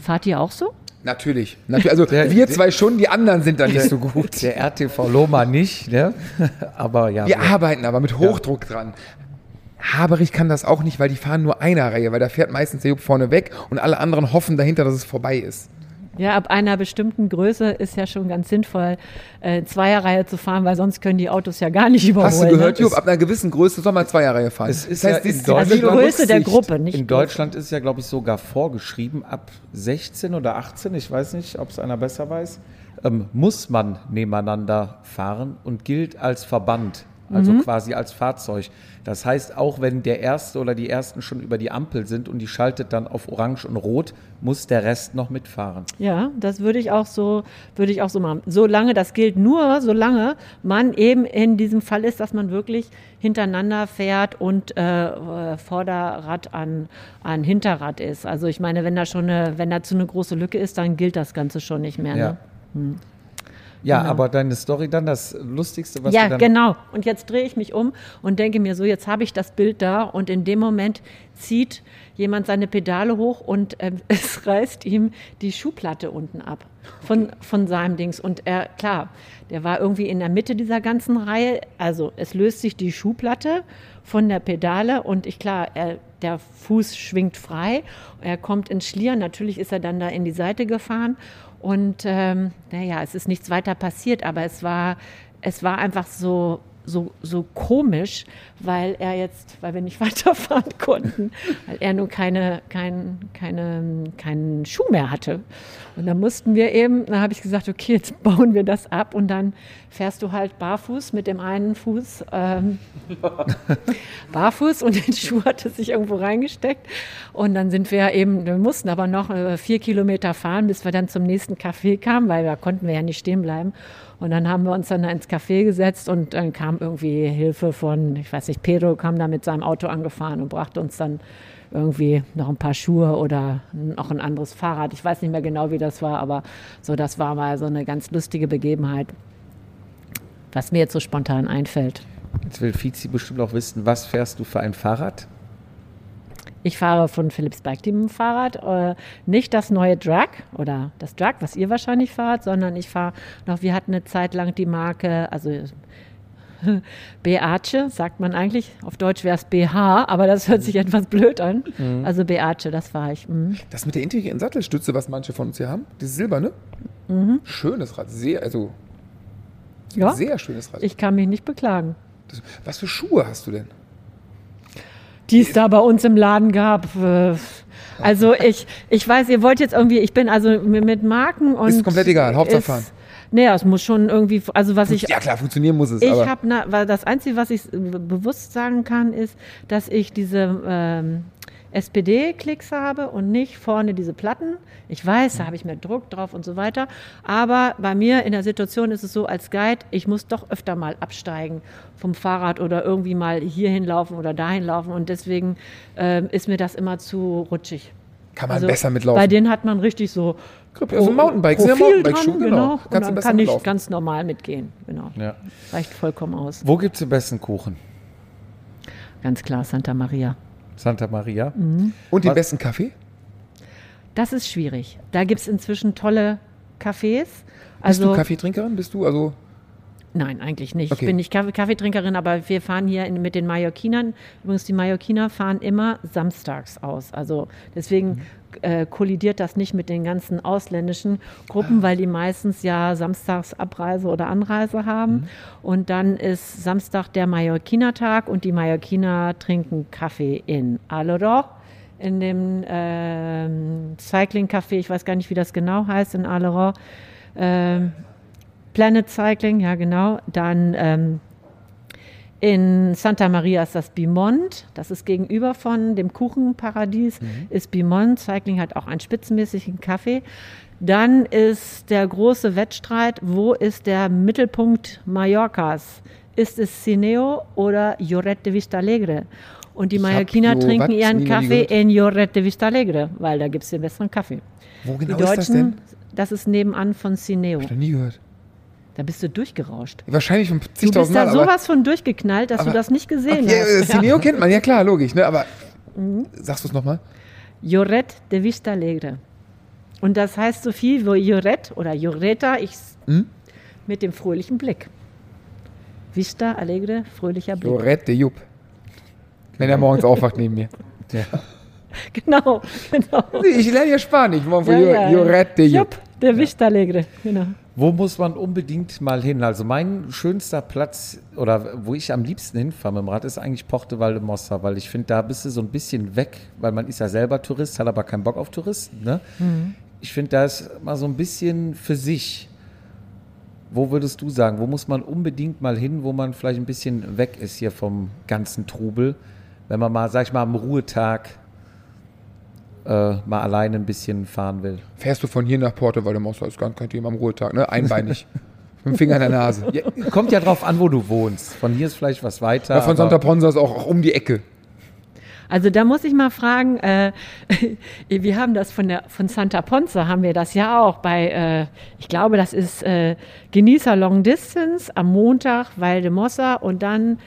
Fahrt ihr auch so? Natürlich. Natürlich. Also Der- wir zwei schon, die anderen sind da nicht so gut. Der RTV Loma nicht, ne? aber ja. Wir so. arbeiten aber mit Hochdruck dran. Haberich kann das auch nicht, weil die fahren nur einer Reihe, weil da fährt meistens der Jupp vorne weg und alle anderen hoffen dahinter, dass es vorbei ist. Ja, ab einer bestimmten Größe ist ja schon ganz sinnvoll, äh, Zweierreihe zu fahren, weil sonst können die Autos ja gar nicht überholen. Hast du gehört, ne? Jupp? Ab einer gewissen Größe soll man Zweierreihe fahren. Es ist ja in Disziplin Also Deutschland- und Größe der. Gruppe, nicht In Deutschland ist ja, glaube ich, sogar vorgeschrieben, ab 16 oder 18, ich weiß nicht, ob es einer besser weiß, ähm, muss man nebeneinander fahren und gilt als Verband, also quasi als Fahrzeug. Das heißt, auch wenn der Erste oder die Ersten schon über die Ampel sind und die schaltet dann auf Orange und Rot, muss der Rest noch mitfahren. Ja, das würde ich auch so, würde ich auch so machen. Solange, das gilt nur, solange man eben in diesem Fall ist, dass man wirklich hintereinander fährt und äh, äh, Vorderrad an, an Hinterrad ist. Also ich meine, wenn da schon eine, wenn da zu eine große Lücke ist, dann gilt das Ganze schon nicht mehr. Ja. Ne? Ja, Genau. aber deine Story dann, das Lustigste, was Ja, du dann... genau. Und jetzt drehe ich mich um und denke mir so, jetzt habe ich das Bild da und in dem Moment zieht jemand seine Pedale hoch und ähm, es reißt ihm die Schuhplatte unten ab von, von seinem Dings. Und er, klar, der war irgendwie in der Mitte dieser ganzen Reihe. Also es löst sich die Schuhplatte von der Pedale und ich, klar, er, der Fuß schwingt frei. Er kommt ins Schlieren. Natürlich ist er dann da in die Seite gefahren. Und ähm, naja, es ist nichts weiter passiert, aber es war, es war einfach so, so, so komisch, weil er jetzt, weil wir nicht weiterfahren konnten, weil er nun keine, kein, keine, keinen Schuh mehr hatte. Und dann mussten wir eben, da habe ich gesagt, okay, jetzt bauen wir das ab und dann fährst du halt barfuß mit dem einen Fuß ähm, barfuß und den Schuh hatte sich irgendwo reingesteckt. Und dann sind wir eben, wir mussten aber noch äh, vier Kilometer fahren, bis wir dann zum nächsten Café kamen, weil da konnten wir ja nicht stehen bleiben. Und dann haben wir uns dann ins Café gesetzt und dann kam irgendwie Hilfe von, ich weiß nicht, Pedro kam da mit seinem Auto angefahren und brachte uns dann irgendwie noch ein paar Schuhe oder noch ein anderes Fahrrad. Ich weiß nicht mehr genau, wie das war, aber so, das war mal so eine ganz lustige Begebenheit, was mir jetzt so spontan einfällt. Jetzt will Fizi bestimmt auch wissen, was fährst du für ein Fahrrad? Ich fahre von Philips Bike Team Fahrrad, äh, nicht das neue Drag oder das Drag, was ihr wahrscheinlich fahrt, sondern ich fahre noch, wir hatten eine Zeit lang die Marke, also Beace, sagt man eigentlich, auf Deutsch wäre es BH, aber das hört sich etwas blöd an. Also Beace, das fahre ich. Mhm. Das mit der integrierten Sattelstütze, was manche von uns hier haben, dieses silberne, schönes Rad, sehr, also Ja, sehr schönes Rad. ich kann mich nicht beklagen. Das, was für Schuhe hast du denn? Die es da bei uns im Laden gab. Äh, Also ich, ich weiß, ihr wollt jetzt irgendwie, ich bin also mit Marken und Ist komplett egal, Hauptsache fahren. Nee, es muss schon irgendwie, also was ich ja klar, funktionieren muss es, Ich habe, das Einzige, was ich bewusst sagen kann, ist, dass ich diese, ähm, SPD-Klicks habe und nicht vorne diese Platten. Ich weiß, da habe ich mehr Druck drauf und so weiter. Aber bei mir in der Situation ist es so, als Guide, ich muss doch öfter mal absteigen vom Fahrrad oder irgendwie mal hierhin laufen oder dahin laufen. Und deswegen ähm, ist mir das immer zu rutschig. Kann man Also besser mitlaufen. Bei denen hat man richtig so Grip, also Mountainbike, sehr Profil Mountainbike-Schuh, dran, genau. genau. Und Kannst dann kann ich mitlaufen. ganz normal mitgehen. Genau. Ja. Reicht vollkommen aus. Wo gibt es den besten Kuchen? Ganz klar, Santa Maria. Santa Maria. Und den Was- besten Kaffee? Das ist schwierig. Da gibt es inzwischen tolle Cafés. Bist Also, du Kaffeetrinkerin? Bist du also Nein, eigentlich nicht. Okay. Ich bin nicht Kaffee Kaffeetrinkerin, aber wir fahren hier in, mit den Mallorquinern. Übrigens, die Mallorquiner fahren immer samstags aus. Also deswegen äh, kollidiert das nicht mit den ganzen ausländischen Gruppen, weil die meistens ja samstags Abreise oder Anreise haben. Und dann ist Samstag der Mallorquiner-Tag und die Mallorquiner trinken Kaffee in Aloro. In dem ähm, Cycling-Café, ich weiß gar nicht, wie das genau heißt, in Aloro. Ähm, Planet Cycling, ja genau. Dann ähm, in Santa Maria ist das Bimont, das ist gegenüber von dem Kuchenparadies, ist Bimont. Cycling hat auch einen spitzenmäßigen Kaffee. Dann ist der große Wettstreit, wo ist der Mittelpunkt Mallorcas? Ist es Cineo oder Lloret de Vista Alegre? Und die Mallorquiner trinken ihren Kaffee in Lloret de Vista Alegre, weil da gibt es den besseren Kaffee. Wo Die genau ist das denn? das ist nebenan von Cineo. Hab ich noch nie gehört. Da bist du durchgerauscht. Wahrscheinlich schon Du bist zigtausend da sowas von durchgeknallt, dass aber- du das nicht gesehen Okay, äh, hast. Cineo kennt man, ja klar, logisch, ne? Aber sagst du es nochmal? Lloret de Vista Alegre. Und das heißt so viel wie Lloret oder Lloreta, ich Hm? mit dem fröhlichen Blick. Vista Alegre, fröhlicher Blick. Lorette de Jupp. Wenn er morgens aufwacht neben mir. Genau, genau. Ich lerne ja Spanisch. Morgen von Ja, ja. De Jupp. Jupp, der Vista Alegre, genau. Wo muss man unbedingt mal hin? Also mein schönster Platz oder wo ich am liebsten hinfahre mit dem Rad ist eigentlich Porte Valdemossa, weil ich finde, da bist du so ein bisschen weg, weil man ist ja selber Tourist, hat aber keinen Bock auf Touristen. Ne? Ich finde, da ist mal so ein bisschen für sich. Wo würdest du sagen, wo muss man unbedingt mal hin, wo man vielleicht ein bisschen weg ist hier vom ganzen Trubel, wenn man mal, sag ich mal, am Ruhetag äh, mal alleine ein bisschen fahren will? Fährst du von hier nach Porto Valdemossa, ist gar kein Thema am Ruhetag, ne? Einbeinig. mit dem Finger in der Nase. Ja, kommt ja drauf an, wo du wohnst. Von hier ist vielleicht was weiter. Ja, von Santa Ponsa ist auch, auch um die Ecke. Also da muss ich mal fragen, äh, wir haben das von, der, von Santa Ponza, haben wir das ja auch bei, äh, ich glaube, das ist äh, Genießer Long Distance am Montag, Valdemossa und dann,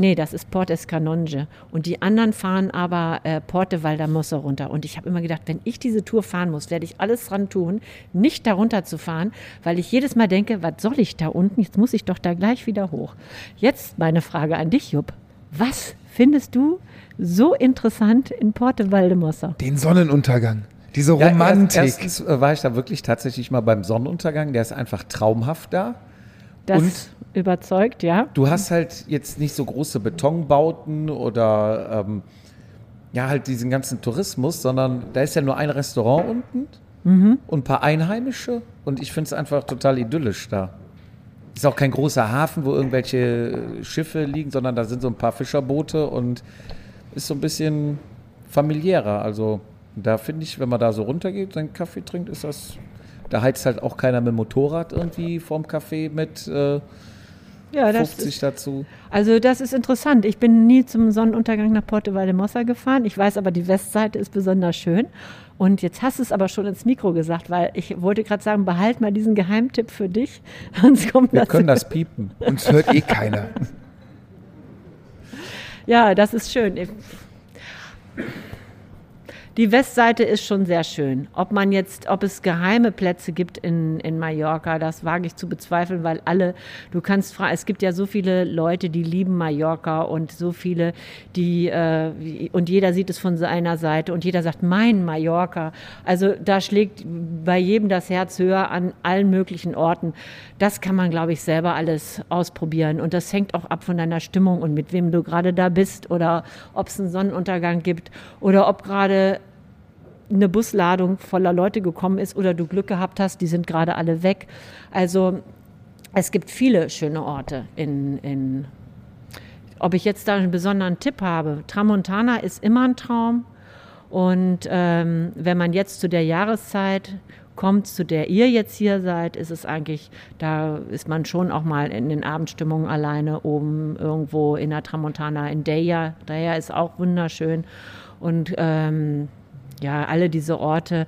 nee, das ist Port Escanonge. Und die anderen fahren aber äh, Porte Valdemossa runter. Und ich habe immer gedacht, wenn ich diese Tour fahren muss, werde ich alles dran tun, nicht darunter zu fahren, weil ich jedes Mal denke, was soll ich da unten? Jetzt muss ich doch da gleich wieder hoch. Jetzt meine Frage an dich, Jupp. Was findest du so interessant in Porte Valdemossa? Den Sonnenuntergang. Diese Ja, Romantik. erst- Erstens äh, war ich da wirklich tatsächlich mal beim Sonnenuntergang. Der ist einfach traumhaft da. Das Und? überzeugt, ja. Du hast halt jetzt nicht so große Betonbauten oder ähm, ja, halt diesen ganzen Tourismus, sondern da ist ja nur ein Restaurant unten und ein paar Einheimische. Und ich finde es einfach total idyllisch da. Ist auch kein großer Hafen, wo irgendwelche Schiffe liegen, sondern da sind so ein paar Fischerboote und ist so ein bisschen familiärer. Also da finde ich, wenn man da so runtergeht, seinen Kaffee trinkt, ist das. Da heizt halt auch keiner mit dem Motorrad irgendwie vorm Café mit äh, Ja, das 50 ist, dazu. also das ist interessant. Ich bin nie zum Sonnenuntergang nach Porto Valdemossa gefahren. Ich weiß aber, die Westseite ist besonders schön. Und jetzt hast du es aber schon ins Mikro gesagt, weil ich wollte gerade sagen, behalt mal diesen Geheimtipp für dich. Sonst kommt Wir das. können das piepen. Uns hört eh keiner. Ja, das ist schön. Die Westseite ist schon sehr schön. Ob man jetzt, ob es geheime Plätze gibt in, in Mallorca, das wage ich zu bezweifeln, weil alle, du kannst fragen, es gibt ja so viele Leute, die lieben Mallorca und so viele, die, äh, und jeder sieht es von seiner Seite und jeder sagt, mein Mallorca. Also da schlägt bei jedem das Herz höher an allen möglichen Orten. Das kann man, glaube ich, selber alles ausprobieren. Und das hängt auch ab von deiner Stimmung und mit wem du gerade da bist oder ob es einen Sonnenuntergang gibt oder ob gerade eine Busladung voller Leute gekommen ist oder du Glück gehabt hast, die sind gerade alle weg. Also es gibt viele schöne Orte in, in ob ich jetzt da einen besonderen Tipp habe. Tramontana ist immer ein Traum. Und ähm, wenn man jetzt zu der Jahreszeit kommt, zu der ihr jetzt hier seid, ist es eigentlich, da ist man schon auch mal in den Abendstimmungen alleine oben irgendwo in der Tramontana, in Deja. Deja ist auch wunderschön. Und ähm, ja, alle diese Orte,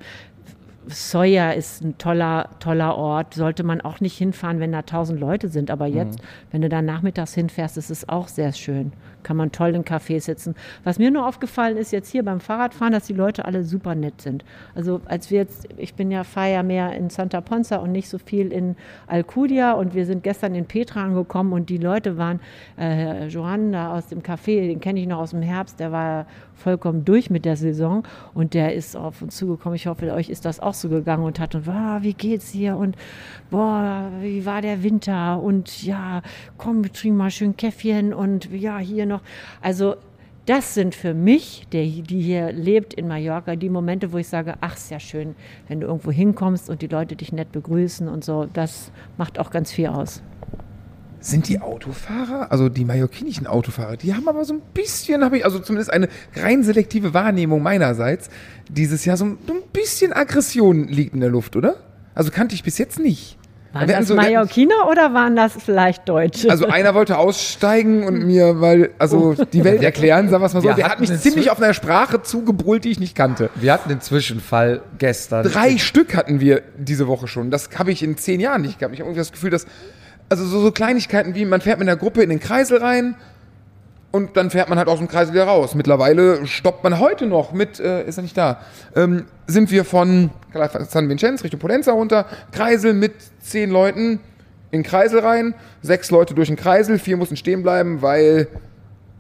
Soja ist ein toller, toller Ort. Sollte man auch nicht hinfahren, wenn da tausend Leute sind. Aber jetzt, mhm. wenn du da nachmittags hinfährst, ist es auch sehr schön kann man toll in Café sitzen. Was mir nur aufgefallen ist jetzt hier beim Fahrradfahren, dass die Leute alle super nett sind. Also als wir jetzt, ich bin ja fahre mehr in Santa Ponza und nicht so viel in Alcudia und wir sind gestern in Petra angekommen und die Leute waren, äh, Johan da aus dem Café, den kenne ich noch aus dem Herbst, der war vollkommen durch mit der Saison und der ist auf uns zugekommen. Ich hoffe, euch ist das auch so gegangen und hat und wow, wie geht's hier und boah, wie war der Winter und ja, komm, wir trinken mal schön Käffchen und ja, hier noch. Also das sind für mich, der, die hier lebt in Mallorca, die Momente, wo ich sage, ach, ist ja schön, wenn du irgendwo hinkommst und die Leute dich nett begrüßen und so. Das macht auch ganz viel aus. Sind die Autofahrer, also die mallorquinischen Autofahrer, die haben aber so ein bisschen, habe ich, also zumindest eine rein selektive Wahrnehmung meinerseits, dieses Jahr so ein bisschen Aggression liegt in der Luft, oder? Also kannte ich bis jetzt nicht. Waren das so, Mallorquiner oder waren das vielleicht Deutsche? Also einer wollte aussteigen und mir, weil, also oh. die Welt erklären, sagen wir es mal so, wir der hat mich ziemlich auf einer Sprache zugebrüllt, die ich nicht kannte. Wir hatten den Zwischenfall gestern. Drei Stück hatten wir diese Woche schon. Das habe ich in zehn Jahren nicht gehabt. Ich habe irgendwie das Gefühl, dass, also so, so Kleinigkeiten wie, man fährt mit einer Gruppe in den Kreisel rein, und dann fährt man halt aus dem Kreis wieder raus. Mittlerweile stoppt man heute noch mit, äh, ist er nicht da, ähm, sind wir von San Vincenz Richtung Potenza runter, Kreisel mit zehn Leuten in den Kreisel rein, sechs Leute durch den Kreisel, vier mussten stehen bleiben, weil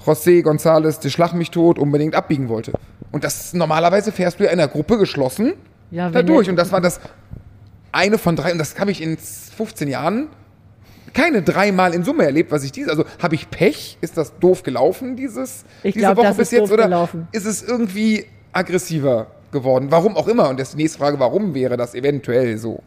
José González, der Schlag mich tot, unbedingt abbiegen wollte. Und das normalerweise fährst du ja in einer Gruppe geschlossen ja, da durch. Und das war das eine von drei, und das habe ich in 15 Jahren keine dreimal in Summe erlebt, was ich diese. Also habe ich Pech? Ist das doof gelaufen, dieses, ich diese glaub, Woche bis jetzt? Oder gelaufen. ist es irgendwie aggressiver geworden? Warum auch immer. Und das die nächste Frage, warum wäre das eventuell so?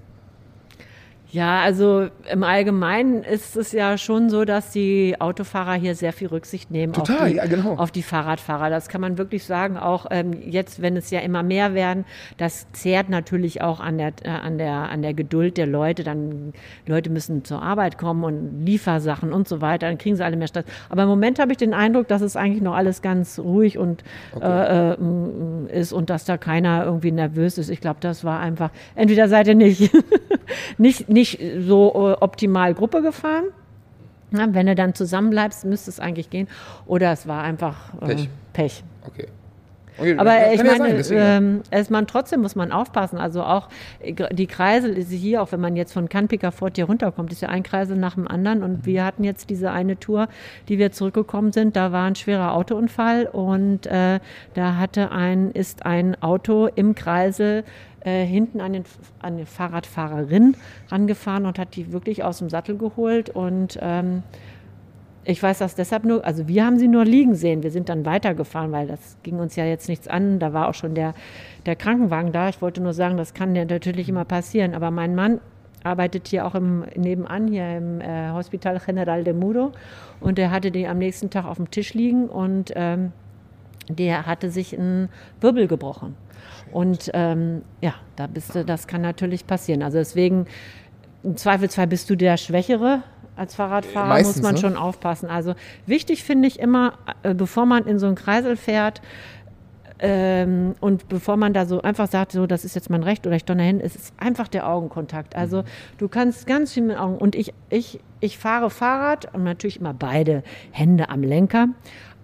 Ja, also im Allgemeinen ist es ja schon so, dass die Autofahrer hier sehr viel Rücksicht nehmen Total, auf, die, ja, genau. auf die Fahrradfahrer. Das kann man wirklich sagen. Auch ähm, jetzt, wenn es ja immer mehr werden, das zehrt natürlich auch an der, äh, an der, an der Geduld der Leute. Dann Leute müssen zur Arbeit kommen und Liefersachen und so weiter. Dann kriegen sie alle mehr Stress. Aber im Moment habe ich den Eindruck, dass es eigentlich noch alles ganz ruhig und okay. äh, äh, ist und dass da keiner irgendwie nervös ist. Ich glaube, das war einfach. Entweder seid ihr nicht, nicht, nicht so äh, optimal Gruppe gefahren. Na, wenn du dann zusammenbleibst, müsste es eigentlich gehen. Oder es war einfach äh, Pech. Pech. Okay. Okay, Aber ich meine, ja ähm, es man trotzdem muss man aufpassen. Also auch äh, die Kreisel ist hier, auch wenn man jetzt von Canpica Fort hier runterkommt, ist ja ein Kreisel nach dem anderen. Und wir hatten jetzt diese eine Tour, die wir zurückgekommen sind. Da war ein schwerer Autounfall und äh, da hatte ein ist ein Auto im Kreisel äh, hinten an, den, an eine Fahrradfahrerin rangefahren und hat die wirklich aus dem Sattel geholt. Und ähm, ich weiß das deshalb nur, also wir haben sie nur liegen sehen. Wir sind dann weitergefahren, weil das ging uns ja jetzt nichts an. Da war auch schon der, der Krankenwagen da. Ich wollte nur sagen, das kann ja natürlich immer passieren. Aber mein Mann arbeitet hier auch im, nebenan, hier im äh, Hospital General de Mudo. Und er hatte die am nächsten Tag auf dem Tisch liegen und ähm, der hatte sich einen Wirbel gebrochen. Und ähm, ja, da bist du, das kann natürlich passieren. Also deswegen, im Zweifelsfall bist du der Schwächere. Als Fahrradfahrer Meistens, muss man ne? schon aufpassen. Also wichtig finde ich immer, äh, bevor man in so einen Kreisel fährt, ähm, und bevor man da so einfach sagt, so, das ist jetzt mein Recht oder ich donner hin, ist es einfach der Augenkontakt. Also mhm. du kannst ganz viel mit Augen. Und ich, ich, ich fahre Fahrrad und natürlich immer beide Hände am Lenker.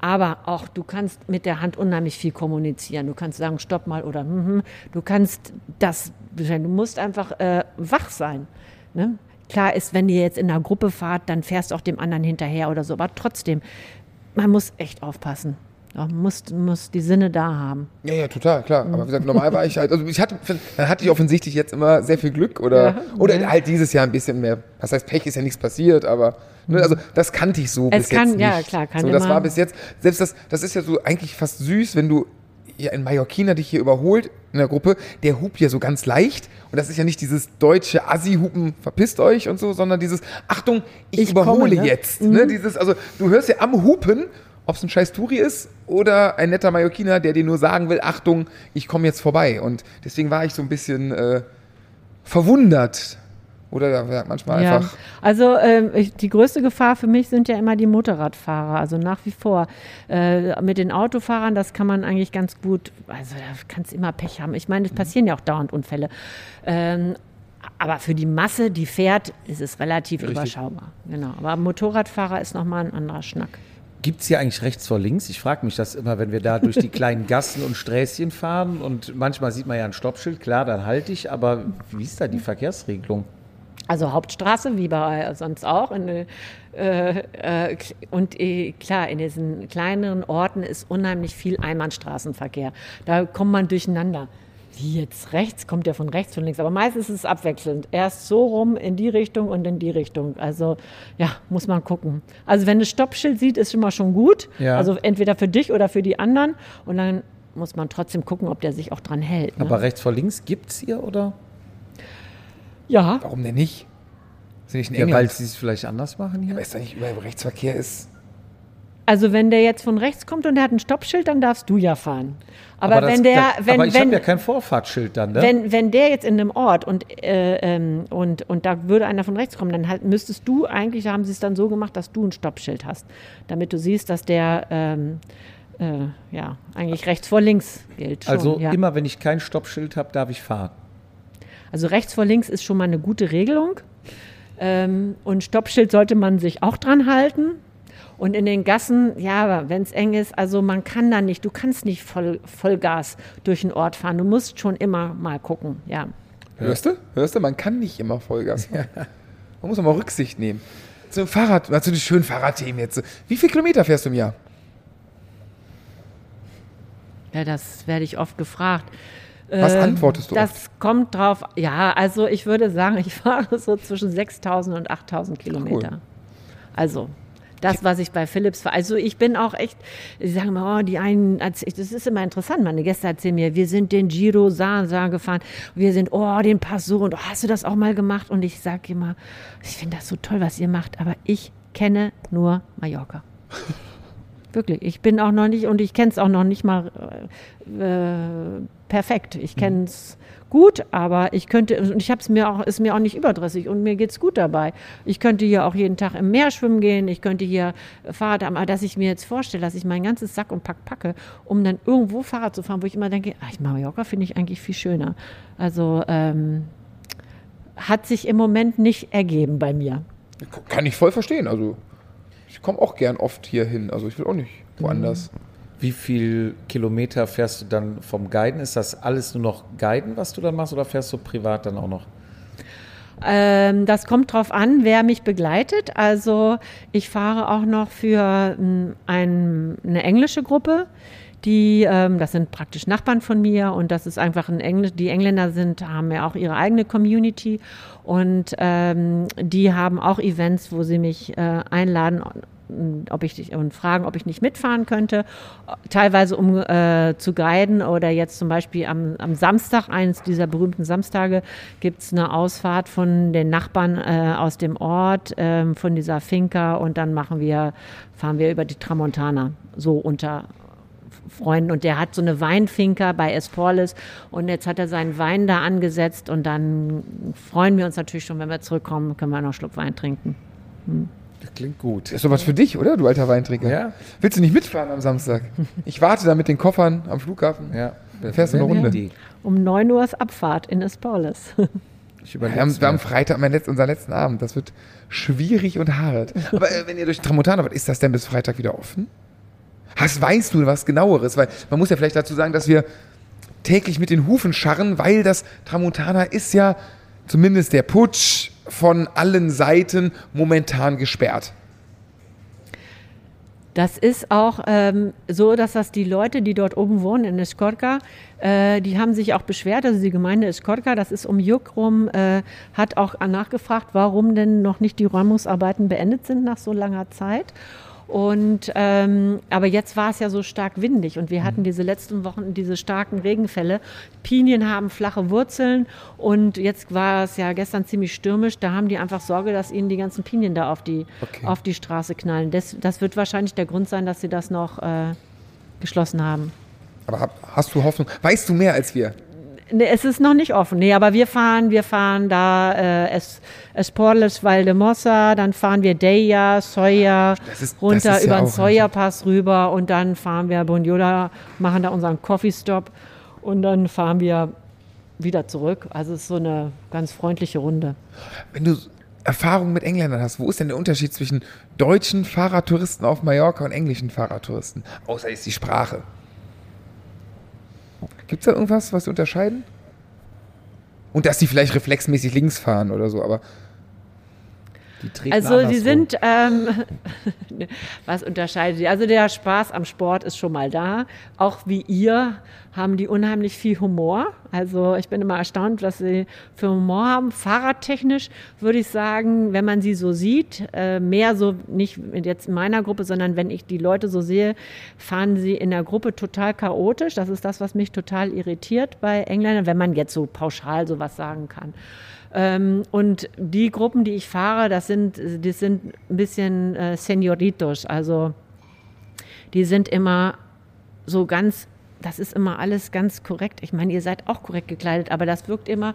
Aber auch du kannst mit der Hand unheimlich viel kommunizieren. Du kannst sagen, stopp mal oder mm, mm. du kannst das, du musst einfach äh, wach sein. Ne? Klar ist, wenn ihr jetzt in einer Gruppe fahrt, dann fährst du auch dem anderen hinterher oder so. Aber trotzdem, man muss echt aufpassen. Ja, muss, muss die Sinne da haben. Ja, ja, total, klar. Aber wie gesagt, normal war ich halt, also ich hatte, dann hatte ich offensichtlich jetzt immer sehr viel Glück oder, ja, oder ja. halt dieses Jahr ein bisschen mehr, was heißt Pech, ist ja nichts passiert, aber, ne, also das kannte ich so es bis kann, jetzt nicht. Ja, klar, kann so, Das war bis jetzt, selbst das, das ist ja so eigentlich fast süß, wenn du ja, ein Mallorquiner dich hier überholt in der Gruppe, der hupt ja so ganz leicht. Und das ist ja nicht dieses deutsche Assi-Hupen, verpisst euch und so, sondern dieses, Achtung, ich, ich überhole komme, ne? jetzt. Mhm. Ne? Dieses, also du hörst ja am Hupen, ob es ein scheiß Touri ist oder ein netter Mallorquiner, der dir nur sagen will, Achtung, ich komme jetzt vorbei. Und deswegen war ich so ein bisschen äh, verwundert. Oder ja, manchmal Ja, einfach. also ähm, ich, die größte Gefahr für mich sind ja immer die Motorradfahrer, also nach wie vor. Äh, mit den Autofahrern, das kann man eigentlich ganz gut, also da kannst immer Pech haben. Ich meine, es passieren ja auch dauernd Unfälle. Ähm, aber für die Masse, die fährt, ist es relativ überschaubar. Genau. Aber Motorradfahrer ist nochmal ein anderer Schnack. Gibt es hier eigentlich rechts vor links? Ich frage mich das immer, wenn wir da durch die kleinen Gassen und Sträßchen fahren und manchmal sieht man ja ein Stoppschild, klar, dann halte ich, aber wie ist da die Verkehrsregelung? Also Hauptstraße, wie bei sonst auch. In, äh, äh, und äh, klar, in diesen kleineren Orten ist unheimlich viel Einbahnstraßenverkehr. Da kommt man durcheinander. Wie jetzt rechts, kommt ja von rechts, von links. Aber meistens ist es abwechselnd. Erst so rum in die Richtung und in die Richtung. Also ja, muss man gucken. Also wenn ein Stoppschild sieht, ist schon mal schon gut. Ja. Also entweder für dich oder für die anderen. Und dann muss man trotzdem gucken, ob der sich auch dran hält. Ne? Aber rechts vor links gibt es hier oder? Ja, Warum denn nicht? Ist nicht in Ja, weil sie es vielleicht anders machen hier? Weißt du nicht, überall wo Rechtsverkehr ist? Also wenn der jetzt von rechts kommt und der hat ein Stoppschild, dann darfst du ja fahren. Aber, das- wenn der, da, wenn, aber ich wenn, habe ja kein Vorfahrtsschild dann, ne? wenn, wenn der jetzt in einem Ort und, äh, ähm, und, und da würde einer von rechts kommen, dann halt müsstest du eigentlich, haben sie es dann so gemacht, dass du ein Stoppschild hast, damit du siehst, dass der ähm, äh, ja eigentlich rechts vor links gilt. Schon, also ja. immer, wenn ich kein Stoppschild habe, darf ich fahren. Also rechts vor links ist schon mal eine gute Regelung. Ähm, und Stoppschild sollte man sich auch dran halten. Und in den Gassen, ja, wenn es eng ist, also man kann da nicht, du kannst nicht voll, Vollgas durch den Ort fahren. Du musst schon immer mal gucken, ja. Hörst du? Hörst du? Man kann nicht immer Vollgas fahren. Man muss auch mal Rücksicht nehmen. So ein Fahrrad, also die schönen Fahrradthemen jetzt. Wie viele Kilometer fährst du im Jahr? Ja, das werde ich oft gefragt. Was Ähm, antwortest du Das kommt drauf, ja, also ich würde sagen, ich fahre so zwischen 6000 und 8000 Kilometer. Also, das, was ich bei Philips fahre. Also, ich bin auch echt, sie sagen immer, oh, die einen, das ist immer interessant. Meine Gäste erzählen mir, wir sind den Giro Sansa gefahren, wir sind, oh, den Passo und oh, hast du das auch mal gemacht? Und ich sage immer, ich finde das so toll, was ihr macht, aber ich kenne nur Mallorca. Wirklich, ich bin auch noch nicht und ich kenne es auch noch nicht mal äh, perfekt. Ich kenne es gut, aber ich könnte, und ich habe es mir auch, ist mir auch nicht überdrüssig und mir geht es gut dabei. Ich könnte hier auch jeden Tag im Meer schwimmen gehen, ich könnte hier Fahrrad haben, aber dass ich mir jetzt vorstelle, dass ich mein ganzes Sack und Pack packe, um dann irgendwo Fahrrad zu fahren, wo ich immer denke, ach, Mallorca finde ich eigentlich viel schöner. Also ähm, hat sich im Moment nicht ergeben bei mir. Kann ich voll verstehen. Also, ich komme auch gern oft hier hin. Also, ich will auch nicht woanders. Wie viel Kilometer fährst du dann vom Guiden? Ist das alles nur noch Guiden, was du dann machst, oder fährst du privat dann auch noch? Ähm, das kommt drauf an, wer mich begleitet. Also ich fahre auch noch für ähm, ein, eine englische Gruppe. Die, ähm, das sind praktisch Nachbarn von mir und das ist einfach ein Englisch. Die Engländer sind, haben ja auch ihre eigene Community und ähm, die haben auch Events, wo sie mich äh, einladen, ob ich und fragen, ob ich nicht mitfahren könnte, teilweise um äh, zu guiden oder jetzt zum Beispiel am, am Samstag, eines dieser berühmten Samstage, gibt es eine Ausfahrt von den Nachbarn äh, aus dem Ort, ähm, von dieser Finca und dann machen wir, fahren wir über die Tramontana, so unter Freunden und der hat so eine Weinfinca bei Esporles und jetzt hat er seinen Wein da angesetzt und dann freuen wir uns natürlich schon, wenn wir zurückkommen, können wir noch einen Schluck Wein trinken. Das klingt gut. Das ist sowas für dich, oder, du alter Weintrinker? Ja. Willst du nicht mitfahren am Samstag? Ich warte da mit den Koffern am Flughafen. Ja. Fährst du eine Runde? Idee. Um 9 Uhr ist Abfahrt in Esporles. Ich Wir haben, wir haben Freitag mein Letz-, unseren letzten Abend. Das wird schwierig und hart. Aber äh, wenn ihr durch Tramontana wart, ist das denn bis Freitag wieder offen? Hast, weißt du was genaueres? Weil man muss ja vielleicht dazu sagen, dass wir täglich mit den Hufen scharren, weil das Tramontana ist ja zumindest der Putsch von allen Seiten momentan gesperrt. Das ist auch ähm, so, dass das die Leute, die dort oben wohnen in Escorca, äh, die haben sich auch beschwert, also die Gemeinde Escorca, das ist um Juck rum, äh, hat auch nachgefragt, warum denn noch nicht die Räumungsarbeiten beendet sind nach so langer Zeit. Und ähm, aber jetzt war es ja so stark windig und wir hatten diese letzten Wochen diese starken Regenfälle. Pinien haben flache Wurzeln und jetzt war es ja gestern ziemlich stürmisch. Da haben die einfach Sorge, dass ihnen die ganzen Pinien da auf die, Okay. auf die Straße knallen. Das, das wird wahrscheinlich der Grund sein, dass sie das noch äh, geschlossen haben. Aber hast du Hoffnung? Weißt du mehr als wir? Nee, es ist noch nicht offen. Nee, aber wir fahren, wir fahren da äh, es, Esporles Valdemossa, dann fahren wir Deia, Soya, ist- runter ist ja über den Soya-Pass rüber und dann fahren wir Bonjola, machen da unseren Coffee-Stop und dann fahren wir wieder zurück. Also es ist so eine ganz freundliche Runde. Wenn du Erfahrung mit Engländern hast, wo ist denn der Unterschied zwischen deutschen Fahrradtouristen auf Mallorca und englischen Fahrradtouristen? Außer jetzt die Sprache. Gibt es da irgendwas, was sie unterscheiden? Und dass sie vielleicht reflexmäßig links fahren oder so, aber Die Also sie sind, ähm, was unterscheidet sie? Also der Spaß am Sport ist schon mal da. Auch wie ihr haben die unheimlich viel Humor. Also ich bin immer erstaunt, was sie für Humor haben. Fahrradtechnisch würde ich sagen, wenn man sie so sieht, äh, mehr so nicht jetzt in meiner Gruppe, sondern wenn ich die Leute so sehe, fahren sie in der Gruppe total chaotisch. Das ist das, was mich total irritiert bei Engländern, wenn man jetzt so pauschal sowas sagen kann. Ähm, und die Gruppen, die ich fahre, das sind, das sind ein bisschen äh, Senioritos. Also die sind immer so ganz, das ist immer alles ganz korrekt. Ich meine, ihr seid auch korrekt gekleidet, aber das wirkt immer,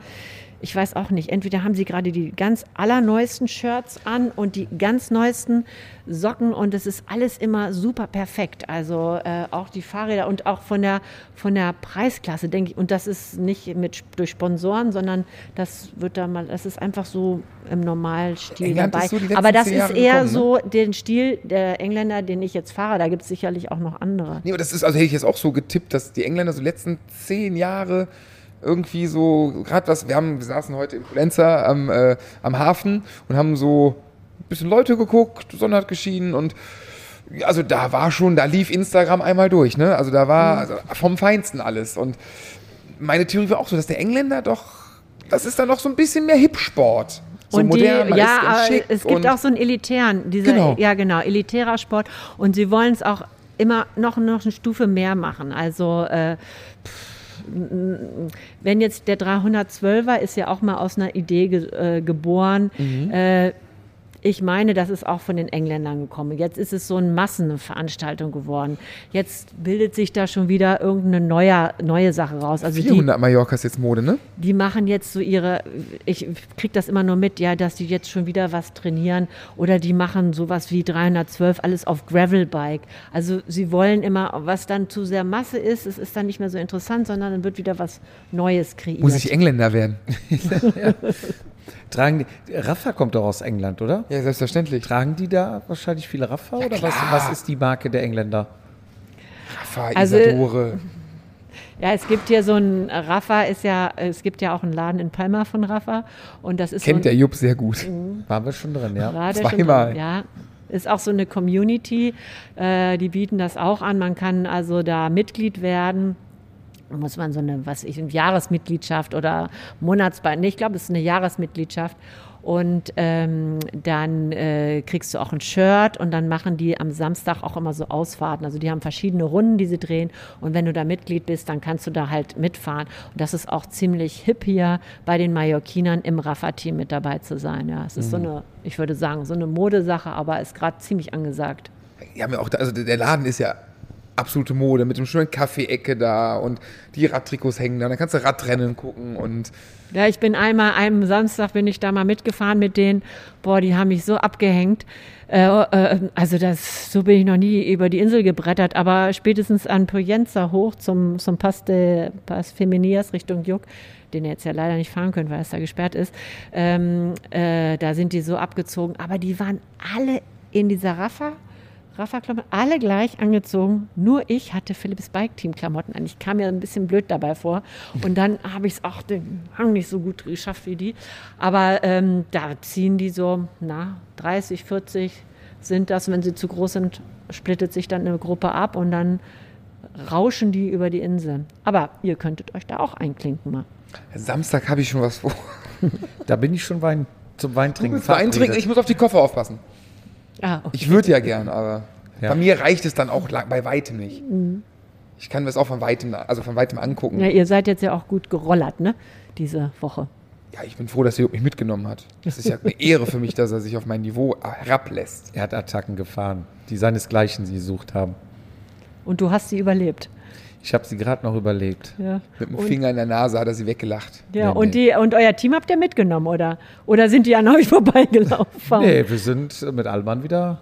ich weiß auch nicht, entweder haben sie gerade die ganz allerneuesten Shirts an und die ganz neuesten Socken und es ist alles immer super perfekt. Also äh, auch die Fahrräder und auch von der, von der Preisklasse, denke ich, und das ist nicht mit, durch Sponsoren, sondern das wird da mal, das ist einfach so im Normalstil England dabei. so aber das ist eher gekommen, ne? so den Stil der Engländer, den ich jetzt fahre. Da gibt es sicherlich auch noch andere. Nee, aber das ist, also hätte ich jetzt auch so getippt, dass die Engländer so die letzten zehn Jahre irgendwie so, gerade was, wir haben, wir saßen heute in Polenza am, äh, am Hafen und haben so ein bisschen Leute geguckt, die Sonne hat geschienen und also da war schon, da lief Instagram einmal durch, ne? Also da war also vom Feinsten alles. Und meine Theorie war auch so, dass der Engländer doch, das ist dann noch so ein bisschen mehr Hip-Sport. So und modern, die, ja, aber es gibt auch so einen elitären, dieser, Genau. ja genau, elitärer Sport. Und sie wollen es auch immer noch, noch eine Stufe mehr machen. Also äh, pff, wenn jetzt der 312er ist ja auch mal aus einer Idee ge, äh, geboren. Mhm. Äh, ich meine, das ist auch von den Engländern gekommen. Jetzt ist es so eine Massenveranstaltung geworden. Jetzt bildet sich da schon wieder irgendeine neue, neue Sache raus. Also die, 400 Mallorca ist jetzt Mode, ne? die machen jetzt so ihre, ich kriege das immer nur mit, ja, dass die jetzt schon wieder was trainieren oder die machen sowas wie 312, alles auf Gravelbike. Also sie wollen immer, was dann zu sehr Masse ist, es ist dann nicht mehr so interessant, sondern dann wird wieder was Neues kreiert. Muss ich Engländer werden? Tragen die, Rafa kommt doch aus England, oder? Ja, selbstverständlich. Tragen die da wahrscheinlich viele Rafa oder was, was ist die Marke der Engländer? Rafa, Also- Isadore. Ja, es gibt hier so ein, Rafa ist ja, es gibt ja auch einen Laden in Palma von Rafa und das ist Kennt so der ein, Jupp sehr gut. Waren wir schon drin, ja? Zweimal. drin, Ja, ist auch so eine Community, äh, die bieten das auch an. Man kann also da Mitglied werden. Muss man so eine, was ich, eine Jahresmitgliedschaft oder Monatsbeitrag, nee, ich glaube, es ist eine Jahresmitgliedschaft. Und ähm, dann äh, kriegst du auch ein Shirt und dann machen die am Samstag auch immer so Ausfahrten. Also die haben verschiedene Runden, die sie drehen. Und wenn du da Mitglied bist, dann kannst du da halt mitfahren. Und das ist auch ziemlich hip hier bei den Mallorquinern im Rafa-Team mit dabei zu sein. Ja, es ist so eine, ich würde sagen, so eine Modesache, aber ist gerade ziemlich angesagt. Ja auch, da, also der Laden ist ja absolute Mode mit dem schönen Kaffee-Ecke da und die Radtrikots hängen da. Dann kannst du Radrennen gucken und Ja, ich bin einmal, einem Samstag bin ich da mal mitgefahren mit denen. Boah, die haben mich so abgehängt. Äh, äh, also das, so bin ich noch nie über die Insel gebrettert, aber spätestens an Poyenza hoch zum, zum Pass, de, Pass Feminias Richtung Juck, den ihr jetzt ja leider nicht fahren könnt, weil es da gesperrt ist, ähm, äh, da sind die so abgezogen. Aber die waren alle in dieser Raffa. Rafa-Klamotten, alle gleich angezogen. Nur ich hatte Philips Bike-Team-Klamotten an. Ich kam mir ein bisschen blöd dabei vor. Und dann habe ich es auch den Hang nicht so gut geschafft wie die. Aber ähm, da ziehen die so, na, 30, 40 sind das. Wenn sie zu groß sind, splittet sich dann eine Gruppe ab und dann rauschen die über die Insel. Aber ihr könntet euch da auch einklinken mal. Samstag habe ich schon was vor. Da bin ich schon Wein, zum Weintrinken Wein trinken, ich muss auf die Koffer aufpassen. Ah, okay. Ich würde ja gern, aber Ja. Bei mir reicht es dann auch bei weitem nicht. Ich kann mir das auch von weitem, also von weitem angucken. Ja, ihr seid jetzt ja auch gut gerollert, ne? Diese Woche. Ja, ich bin froh, dass er mich mitgenommen hat. Das ist ja eine Ehre für mich, dass er sich auf mein Niveau herablässt. Er hat Attacken gefahren, die seinesgleichen sie gesucht haben. Und du hast sie überlebt. Ich habe sie gerade noch überlebt. Ja. Mit dem Und- Finger in der Nase hat er sie weggelacht. Ja, Nee, und, die, und euer Team habt ihr mitgenommen, oder? Oder sind die an euch vorbeigelaufen? Nee, wir sind mit Alman wieder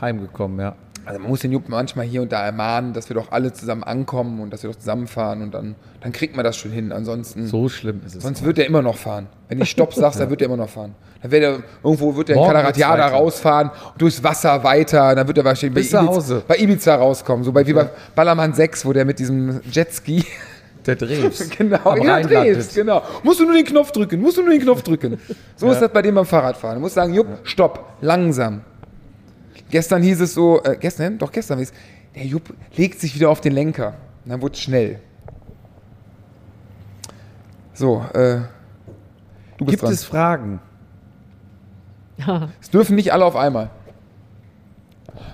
heimgekommen, ja. Also man muss den Jupp manchmal hier und da ermahnen, dass wir doch alle zusammen ankommen und dass wir doch zusammenfahren und dann, dann kriegt man das schon hin. Ansonsten, So schlimm ist es. sonst wird er immer noch fahren. Wenn ich Stopp sagst, dann wird er immer noch fahren. Dann wird er irgendwo wird er in weiter. rausfahren, durchs Wasser weiter, dann wird er wahrscheinlich Bis bei, Ibiza, Hause. bei Ibiza rauskommen, so bei, wie bei Ballermann 6, wo der mit diesem Jetski der Dreves. genau, am ja, genau. Musst du nur den Knopf drücken, musst du nur den Knopf drücken. So ist das bei dem beim Fahrradfahren. Du musst sagen, Jupp, stopp, langsam. Gestern hieß es so, äh, gestern, doch gestern hieß es, der Jupp legt sich wieder auf den Lenker. Und dann wurde es schnell. So, äh, du bist Gibt dran. es Fragen? Es dürfen nicht alle auf einmal.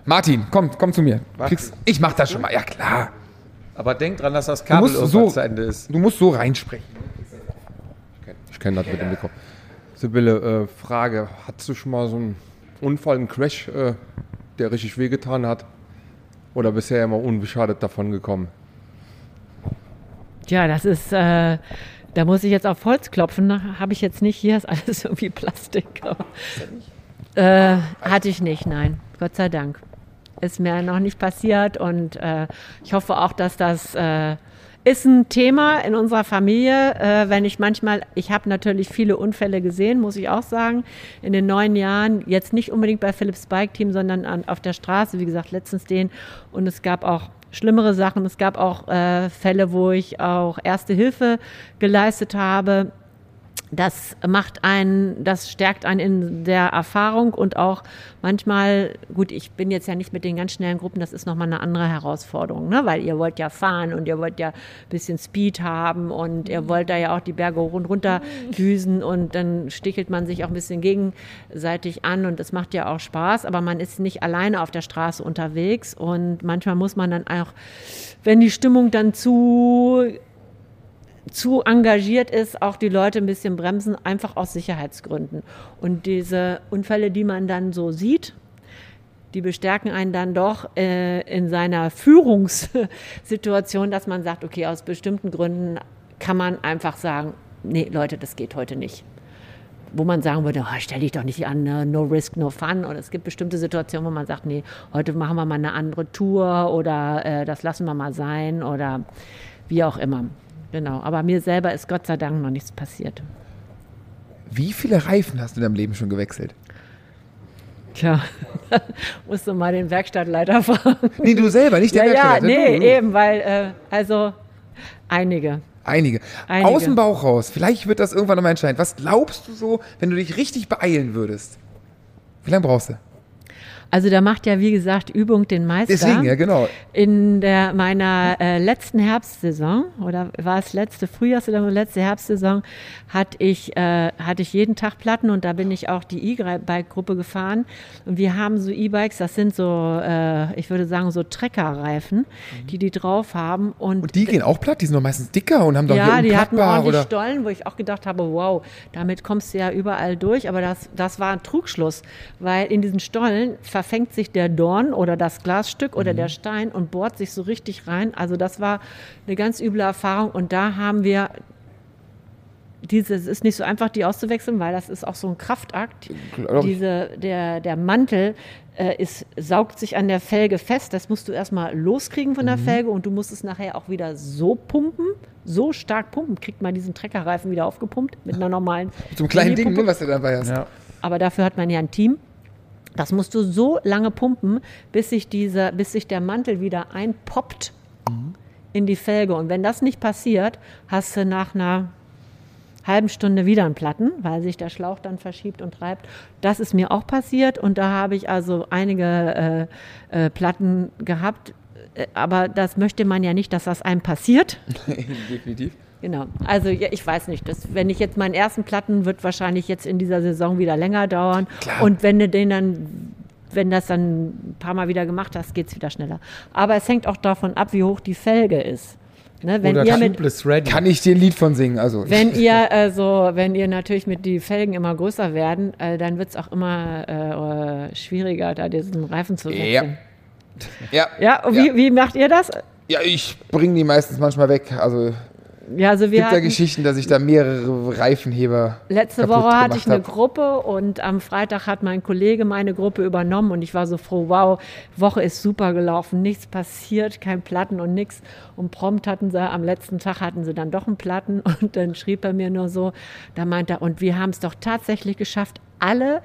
Martin, komm, komm zu mir. Kriegst, ich mach das schon mal, ja klar. Aber denk dran, dass das Kabel irgendwann so- zu Ende ist. Du musst so reinsprechen. Ich kenne das mit dem Mikro. Sibylle, äh, Frage: Hattest du schon mal so einen Unfall, einen Crash, äh, der richtig wehgetan hat? Oder bisher immer unbeschadet davon gekommen? Tja, das ist, äh, da muss ich jetzt auf Holz klopfen. Habe ich jetzt nicht. Hier ist alles irgendwie Plastik. Äh, hatte ich nicht, nein. Gott sei Dank. Ist mir noch nicht passiert und äh, ich hoffe auch, dass das äh, ist ein Thema in unserer Familie. Äh, wenn ich manchmal, ich habe natürlich viele Unfälle gesehen, muss ich auch sagen, in den neun Jahren. Jetzt nicht unbedingt bei Philips Bike Team, sondern an, auf der Straße. Wie gesagt, letztens den. Und es gab auch schlimmere Sachen. Es gab auch äh, Fälle, wo ich auch Erste Hilfe geleistet habe. Das macht einen, das stärkt einen in der Erfahrung und auch manchmal, gut, ich bin jetzt ja nicht mit den ganz schnellen Gruppen, das ist nochmal eine andere Herausforderung, ne? weil ihr wollt ja fahren und ihr wollt ja ein bisschen Speed haben und ihr wollt da ja auch die Berge hoch und runter düsen und dann stichelt man sich auch ein bisschen gegenseitig an und es macht ja auch Spaß, aber man ist nicht alleine auf der Straße unterwegs und manchmal muss man dann auch, wenn die Stimmung dann zu zu engagiert ist, auch die Leute ein bisschen bremsen, einfach aus Sicherheitsgründen. Und diese Unfälle, die man dann so sieht, die bestärken einen dann doch äh, in seiner Führungssituation, dass man sagt, okay, aus bestimmten Gründen kann man einfach sagen, nee, Leute, das geht heute nicht. Wo man sagen würde, oh, stell dich doch nicht an, ne? no risk, no fun. Und es gibt bestimmte Situationen, wo man sagt, nee, heute machen wir mal eine andere Tour oder äh, das lassen wir mal sein oder wie auch immer. Genau, aber mir selber ist Gott sei Dank noch nichts passiert. Wie viele Reifen hast du in deinem Leben schon gewechselt? Tja, musst du mal den Werkstattleiter fragen. Nee, du selber, nicht der Ja, ja, Werkstattleiter, nee, du. eben, weil, äh, also einige. Einige. Einige. Aus dem Bauch raus. Vielleicht wird das irgendwann nochmal entscheiden. Was glaubst du so, wenn du dich richtig beeilen würdest? Wie lange brauchst du? Also da macht ja, wie gesagt, Übung den Meister. Deswegen, ja, genau. In der, meiner äh, letzten Herbstsaison, oder war es letzte Frühjahrs- oder letzte Herbstsaison, hatte ich, äh, hatte ich jeden Tag Platten und da bin ich auch die E-Bike-Gruppe gefahren. Und wir haben so E-Bikes, das sind so, äh, ich würde sagen, so Treckerreifen, die die drauf haben. Und, Mhm. Und die gehen auch platt, die sind doch meistens dicker und haben doch ja, hier die hatten ordentlich oder. Stollen, wo ich auch gedacht habe, wow, damit kommst du ja überall durch. Aber das, das war ein Trugschluss, weil in diesen Stollen verfängt sich der Dorn oder das Glasstück oder Mhm. der Stein und bohrt sich so richtig rein. Also das war eine ganz üble Erfahrung. Und da haben wir diese, es ist nicht so einfach, die auszuwechseln, weil das ist auch so ein Kraftakt. Diese, der, der Mantel äh, ist, saugt sich an der Felge fest. Das musst du erstmal loskriegen von der Mhm. Felge und du musst es nachher auch wieder so pumpen, so stark pumpen. Kriegt man diesen Treckerreifen wieder aufgepumpt mit einer normalen. Mit so einem kleinen Ding, ne, was du dabei hast. Ja. Aber dafür hat man ja ein Team. Das musst du so lange pumpen, bis sich, dieser, bis sich der Mantel wieder einpoppt in die Felge. Und wenn das nicht passiert, hast du nach einer halben Stunde wieder einen Platten, weil sich der Schlauch dann verschiebt und treibt. Das ist mir auch passiert und da habe ich also einige äh, äh, Platten gehabt. Äh, Aber das möchte man ja nicht, dass das einem passiert. Definitiv. Genau. Also ja, ich weiß nicht, das, wenn ich jetzt meinen ersten Platten wird wahrscheinlich jetzt in dieser Saison wieder länger dauern. Klar. Und wenn du den dann wenn das dann ein paar Mal wieder gemacht hast, geht es wieder schneller. Aber es hängt auch davon ab, wie hoch die Felge ist. Ne, wenn, Oder ihr mit. Kann ich dir ein Lied von singen? Also, wenn ihr also, wenn ihr natürlich mit die Felgen immer größer werden, äh, dann wird es auch immer äh, äh, schwieriger, da diesen Reifen zu wechseln. ja. Ja, und wie, Ja. wie macht ihr das? ja, ich bringe die meistens manchmal weg. Also Ja, also es wir gibt ja hatten, Geschichten, dass ich da mehrere Reifenheber. letzte Woche hatte ich eine hab. Gruppe und am Freitag hat mein Kollege meine Gruppe übernommen und ich war so froh, wow, Woche ist super gelaufen, nichts passiert, kein Platten und nichts. Und prompt hatten sie, am letzten Tag hatten sie dann doch einen Platten und dann schrieb er mir nur so, da meint er, und wir haben es doch tatsächlich geschafft, alle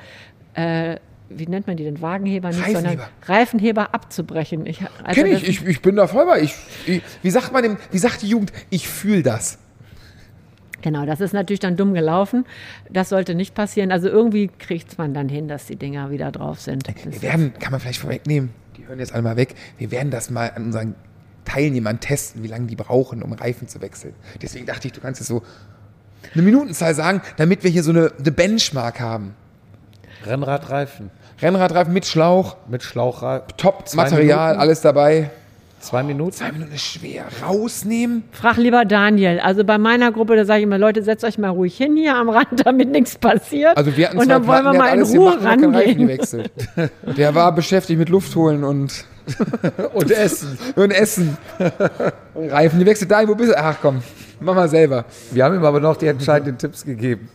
äh, wie nennt man die denn? Wagenheber nicht, sondern Reifenheber. Reifenheber abzubrechen. Ich, also Kenn ich, ich, ich bin da voll bei. Ich, ich, wie sagt man dem, wie sagt die Jugend? Ich fühle das. Genau, das ist natürlich dann dumm gelaufen. Das sollte nicht passieren. Also irgendwie kriegt man dann hin, dass die Dinger wieder drauf sind. Wir werden, kann man vielleicht vorwegnehmen, die hören jetzt alle mal weg, wir werden das mal an unseren Teilnehmern testen, wie lange die brauchen, um Reifen zu wechseln. Deswegen dachte ich, du kannst jetzt so eine Minutenzahl sagen, damit wir hier so eine, eine Benchmark haben. Rennradreifen Rennradreifen mit Schlauch, mit Schlauchreifen. Top-Material, Minuten? alles dabei. Zwei Minuten. Zwei Minuten ist schwer. Rausnehmen. Frag lieber Daniel. Also bei meiner Gruppe, da sage ich immer, Leute, setzt euch mal ruhig hin hier am Rand, damit nichts passiert. Also wir hatten und zwei dann wollen wir Platten, mal in Ruhe Reifen rangehen. gewechselt. Der war beschäftigt mit Luft holen und, Und Essen. und Essen. Und Reifen, die wechselt da, wo bist du? Ach komm, mach mal selber. Wir haben ihm aber noch die entscheidenden Tipps gegeben.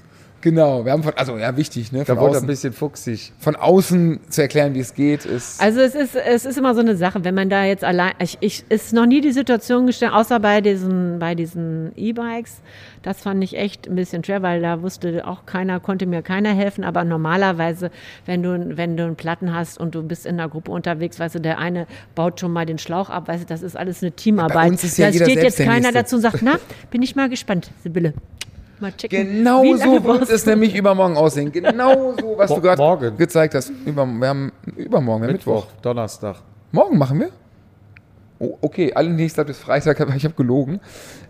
Genau, wir haben von, also ja, wichtig, ne? Da wurde ein bisschen fuchsig. von außen zu erklären, wie es geht, ist. Also es ist, es ist immer so eine Sache, wenn man da jetzt allein, ich, ich ist noch nie die Situation gestellt, außer bei diesen, bei diesen E-Bikes. Das fand ich echt ein bisschen schwer, weil da wusste auch keiner, konnte mir keiner helfen. Aber normalerweise, wenn du, wenn du einen Platten hast und du bist in einer Gruppe unterwegs, weißt du, der eine baut schon mal den Schlauch ab, weißt du, das ist alles eine Teamarbeit. uns ist ja da jeder steht jetzt keiner dazu und sagt, na, bin ich mal gespannt, Sibylle. Mal checken. Genau so wird es nämlich übermorgen aussehen. Genau so, was Mo- du gerade gezeigt hast. Über, wir haben übermorgen, haben Mittwoch. Mittwoch, Donnerstag. Morgen machen wir? Oh, okay, alle nächsten bis Freitag, aber ich habe gelogen.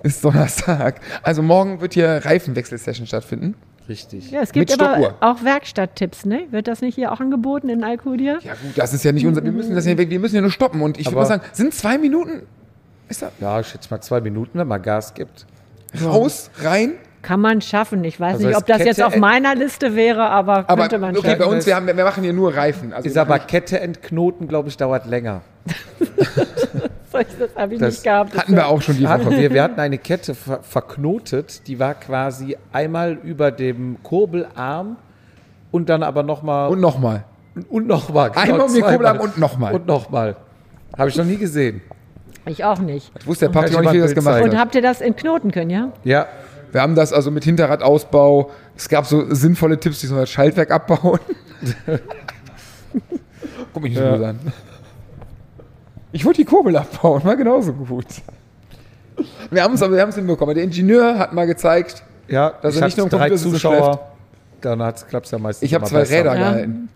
Ist Donnerstag. Also morgen wird hier Reifenwechselsession stattfinden. Richtig. Ja, es gibt Mit aber Stoppuhr. auch Werkstatttipps, ne? Wird das nicht hier auch angeboten in Alcudia? Ja gut, das ist ja nicht unser, wir müssen das ja, wir müssen ja nur stoppen. Und ich würde mal sagen, sind zwei Minuten? Ist da Ja, ich schätze mal zwei Minuten, wenn man Gas gibt. raus, rein? Kann man schaffen. Ich weiß Also nicht, ob das jetzt Kette- auf meiner Liste wäre, aber Aber könnte man okay, schaffen. bei uns, wir, haben, wir machen hier nur Reifen. Also Ist aber Kette entknoten, glaube ich, dauert länger. Das habe ich Das nicht gehabt. hatten wir auch schon die Hatten Woche. wir, wir hatten eine Kette ver verknotet, die war quasi einmal über dem Kurbelarm und dann aber nochmal Und nochmal. und nochmal. Einmal um den Kurbelarm und nochmal. Und nochmal. Habe ich noch nie gesehen. Ich auch nicht. Ich wusste der Papi auch ich nicht, wie das gemacht zeigen? Und hat. habt ihr das entknoten können, ja? Ja, Wir haben das also mit Hinterradausbau. Es gab so sinnvolle Tipps, die so das Schaltwerk abbauen. Guck mich nicht so gut an. Ich wollte die Kurbel abbauen, war genauso gut. Wir haben es aber wir haben es hinbekommen. Der Ingenieur hat mal gezeigt, ja. Dass ich er nicht nur im drei Computer Zuschauer. Dann klappt es ja meistens ich habe zwei besser. Räder Ja. gehalten.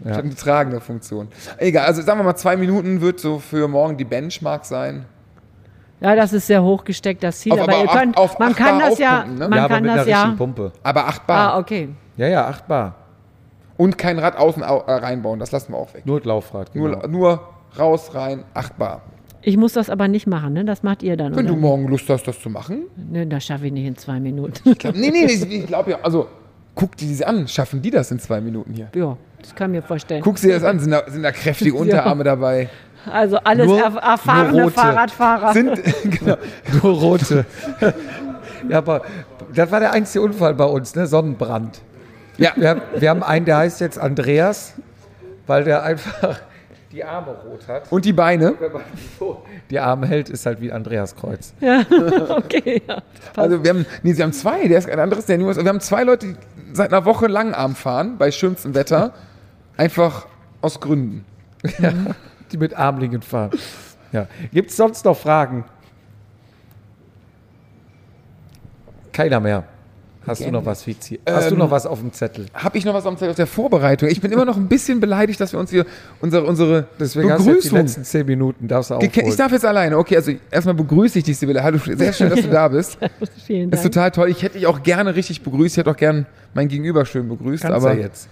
Ich Ja. habe eine tragende Funktion. Egal, also sagen wir mal, zwei Minuten wird so für morgen die Benchmark sein. Ja, das ist sehr hoch gesteckt, das Ziel. Auf- aber aber ihr auf- könnt, auf man kann das ja, ne? man ja, aber kann mit das einer ja. Pumpe. Aber acht Bar. Ah, okay. Ja, ja, 8 Bar. Und kein Rad außen au äh, reinbauen, das lassen wir auch weg. Nur Laufrad. Genau. Nur, nur raus, rein, acht Bar. Ich muss das aber nicht machen, ne? Das macht ihr dann, Wenn oder? du morgen Lust hast, das zu machen. Ne, das schaffe ich nicht in zwei Minuten. Ich glaub, nee, nee, nee, ich glaube ja, also guck dir diese an. Schaffen die das in zwei Minuten hier? ja, das kann ich mir vorstellen. Guck dir das an. Sind da, sind da kräftige Unterarme dabei? Also alles Nur- erf erfahrene nur rote. Fahrradfahrer. Sind, genau. Nur rote. ja, aber das war der einzige Unfall bei uns, ne? Sonnenbrand. Ja, Wir, haben- wir haben einen, der heißt jetzt Andreas, weil der einfach die Arme rot hat. und die Beine. Wenn man so die Arme hält, ist halt wie Andreas Kreuz. okay, ja. Also wir haben, nee, sie haben zwei. Der ist ein anderes, der nur. Wir haben zwei Leute, die seit einer Woche Langarm fahren bei schönstem Wetter, einfach aus Gründen. Die mit Armlingen fahren. Ja. Gibt es sonst noch Fragen? Keiner mehr. Hast du noch was, Vizi? Hast du Ähm, noch was auf dem Zettel? Habe ich noch was am Zettel auf der Vorbereitung? Ich bin immer noch ein bisschen beleidigt, dass wir uns hier unsere, unsere Deswegen hast du jetzt die Begrüßung letzten zehn Minuten. Darfst du aufholen. Ich darf jetzt alleine. Okay, also erstmal begrüße ich dich, Sibylle. Hallo, sehr schön, dass du da bist. Vielen Ist Dank. total toll. Ich hätte dich auch gerne richtig begrüßt. Ich hätte auch gern mein Gegenüber schön begrüßt. Kannst aber jetzt.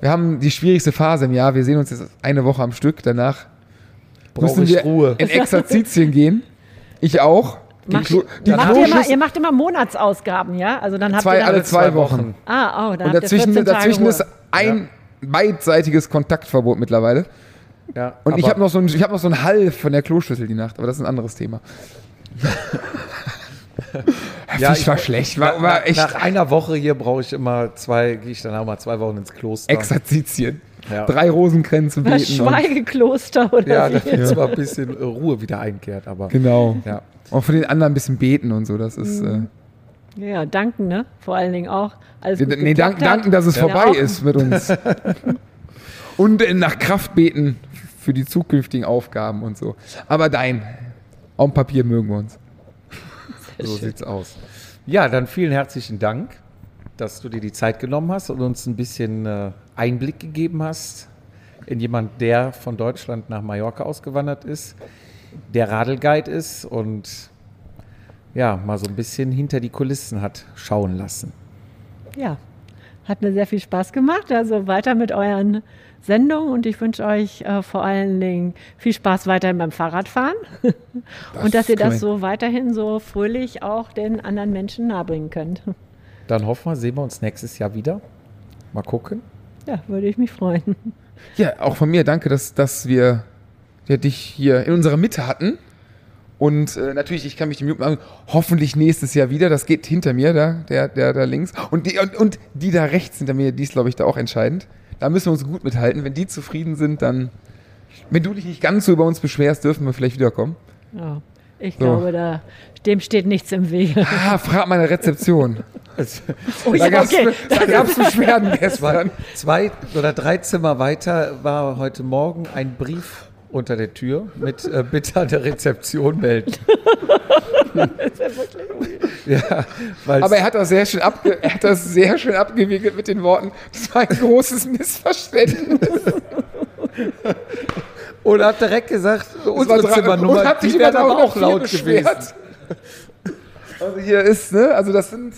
Wir haben die schwierigste Phase im Jahr. Wir sehen uns jetzt eine Woche am Stück. Danach Brauche müssen ich wir Ruhe. in Exerzitien gehen. Ich auch. Die Macht, Klo- die macht ihr, immer, ihr macht immer Monatsausgaben, ja? Also dann habt zwei, ihr dann, alle zwei Wochen. Ah, oh, dann Und habt ihr dazwischen, 14 Tage dazwischen ist ein beidseitiges Kontaktverbot mittlerweile. Ja, Und ich habe noch, so ein- ich hab noch so einen Hall von der Kloschüssel die Nacht, aber das ist ein anderes Thema. Ja, ich war schlecht, war, nach, war echt nach einer Woche hier brauche ich immer zwei, gehe ich dann auch mal zwei Wochen ins Kloster. Exerzitien. Ja. Drei Rosenkränze Das beten. Und, Schweigekloster oder Ja, wie? damit zwar ein bisschen äh, Ruhe wieder einkehrt, aber genau. ja. Auch für den anderen ein bisschen beten und so. Das ist. Mhm. Äh, Ja, danken, ne? Vor allen Dingen auch. Alles nee, gut nee, dank, danken, dass es Ja, vorbei auch. ist mit uns. und äh, nach Kraft beten für die zukünftigen Aufgaben und so. Aber dein, auf dem Papier mögen wir uns. So sieht's aus. Ja, dann vielen herzlichen Dank, dass du dir die Zeit genommen hast und uns ein bisschen äh, Einblick gegeben hast in jemand, der von Deutschland nach Mallorca ausgewandert ist, der Radelguide ist und ja, mal so ein bisschen hinter die Kulissen hat schauen lassen. Ja, hat mir sehr viel Spaß gemacht. Also weiter mit euren Sendungen und ich wünsche euch äh, vor allen Dingen viel Spaß weiterhin beim Fahrradfahren und dass ihr das so weiterhin so fröhlich auch den anderen Menschen nahebringen könnt. Dann hoffen wir, sehen wir uns nächstes Jahr wieder. Mal gucken. Ja, würde ich mich freuen. Ja, auch von mir danke, dass, dass wir ja, dich hier in unserer Mitte hatten. Und äh, natürlich, ich kann mich dem Jupp machen, hoffentlich nächstes Jahr wieder. Das geht hinter mir, da, der, der da links. Und die, und, und die da rechts hinter mir, die ist, glaube ich, da auch entscheidend. Da müssen wir uns gut mithalten. Wenn die zufrieden sind, dann. Wenn du dich nicht ganz so über uns beschwerst, dürfen wir vielleicht wiederkommen. Ja, ich So. glaube, da, dem steht nichts im Wege. Ah, frag meine Rezeption. Oh, Da ja, gab es okay. da Beschwerden Zwei, gestern. zwei oder drei Zimmer weiter war heute Morgen ein Brief unter der Tür mit äh, Bitte an der Rezeption melden. ja, weil Aber er hat das sehr schön, abge er hat das sehr schön abgewickelt mit den Worten, das war ein großes Missverständnis. und hat direkt gesagt, unsere war dran- Zimmernummer, und hat sich die wäre aber auch 304 laut beschwert. gewesen. Also hier ist, ne, also das sind,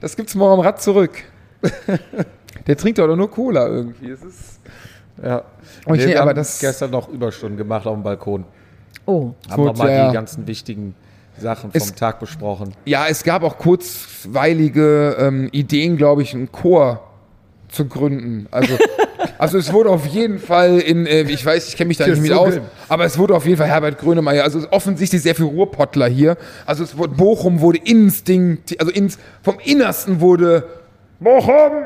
das gibt's morgen am Rad zurück. Der trinkt doch nur Cola irgendwie. Es ist, Ja. Ich- Nee, wir aber haben das- gestern noch Überstunden gemacht auf dem Balkon. Oh, Haben Gut, nochmal ja. die ganzen wichtigen Sachen vom Es- Tag besprochen. ja, es gab auch kurzweilige ähm, Ideen, glaube ich, einen Chor zu gründen. Also, also es wurde auf jeden Fall in, äh, ich weiß, ich kenne mich da nicht mit aus, Gesungen. aber es wurde auf jeden Fall Herbert Grönemeyer. Also offensichtlich sehr viel Ruhrpottler hier. Also es wurde, Bochum wurde instinkt, also ins, vom Innersten wurde Bochum.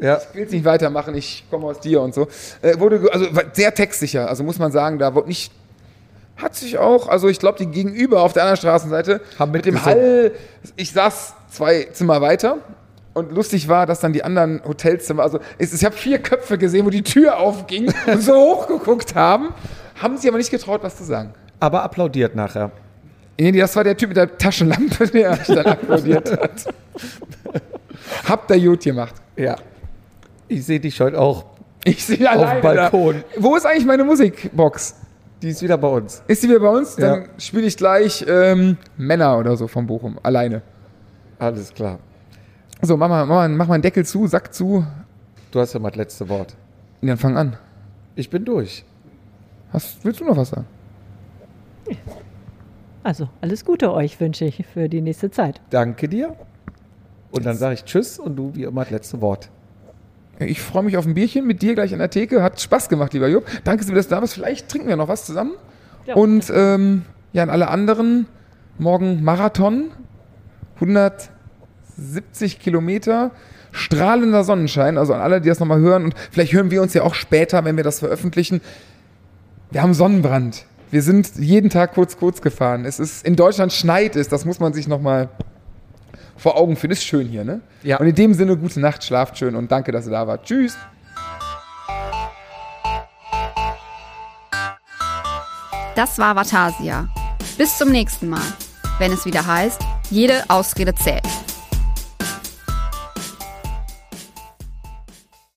Ja. Ich will es nicht weitermachen, ich komme aus dir und so. Äh, wurde, also sehr textsicher, also muss man sagen, da wurde nicht. Hat sich auch, also ich glaube, die Gegenüber auf der anderen Straßenseite Haben mit dem. Hall, ich saß zwei Zimmer weiter und lustig war, dass dann die anderen Hotelzimmer, also es, ich habe vier Köpfe gesehen, wo die Tür aufging und so hochgeguckt haben, haben sie aber nicht getraut, was zu sagen. Aber applaudiert nachher. Nee, das war der Typ mit der Taschenlampe, der mich dann applaudiert hat. Habt ihr gut gemacht. Ja. Ich sehe dich heute auch. Ich sehe Auf dem Balkon. Da. Wo ist eigentlich meine Musikbox? Die ist wieder bei uns. Ist die wieder bei uns? Ja. Dann spiele ich gleich ähm, Männer oder so von Bochum. Alleine. Alles klar. So, mach mal, mach mal, mach mal einen Deckel zu, Sack zu. Du hast ja mal das letzte Wort. Und dann fang an. Ich bin durch. Hast, willst du noch was sagen? also alles Gute euch wünsche ich für die nächste Zeit. Danke dir. Und dann sage ich Tschüss und du wie immer das letzte Wort. Ich freue mich auf ein Bierchen mit dir gleich an der Theke. Hat Spaß gemacht, lieber Jupp. Danke, dass du da bist. Vielleicht trinken wir noch was zusammen. Ja. Und ähm, ja, an alle anderen, morgen Marathon. 170 Kilometer. Strahlender Sonnenschein. Also an alle, die das nochmal hören. Und vielleicht hören wir uns ja auch später, wenn wir das veröffentlichen. Wir haben Sonnenbrand. Wir sind jeden Tag kurz, kurz gefahren. Es ist, in Deutschland schneit es. Das muss man sich nochmal vor Augen führen. Ist schön hier, ne? Ja. Und in dem Sinne, gute Nacht, schlaft schön und danke, dass ihr da wart. Tschüss. Das war Vatasia. Bis zum nächsten Mal, wenn es wieder heißt, jede Ausrede zählt.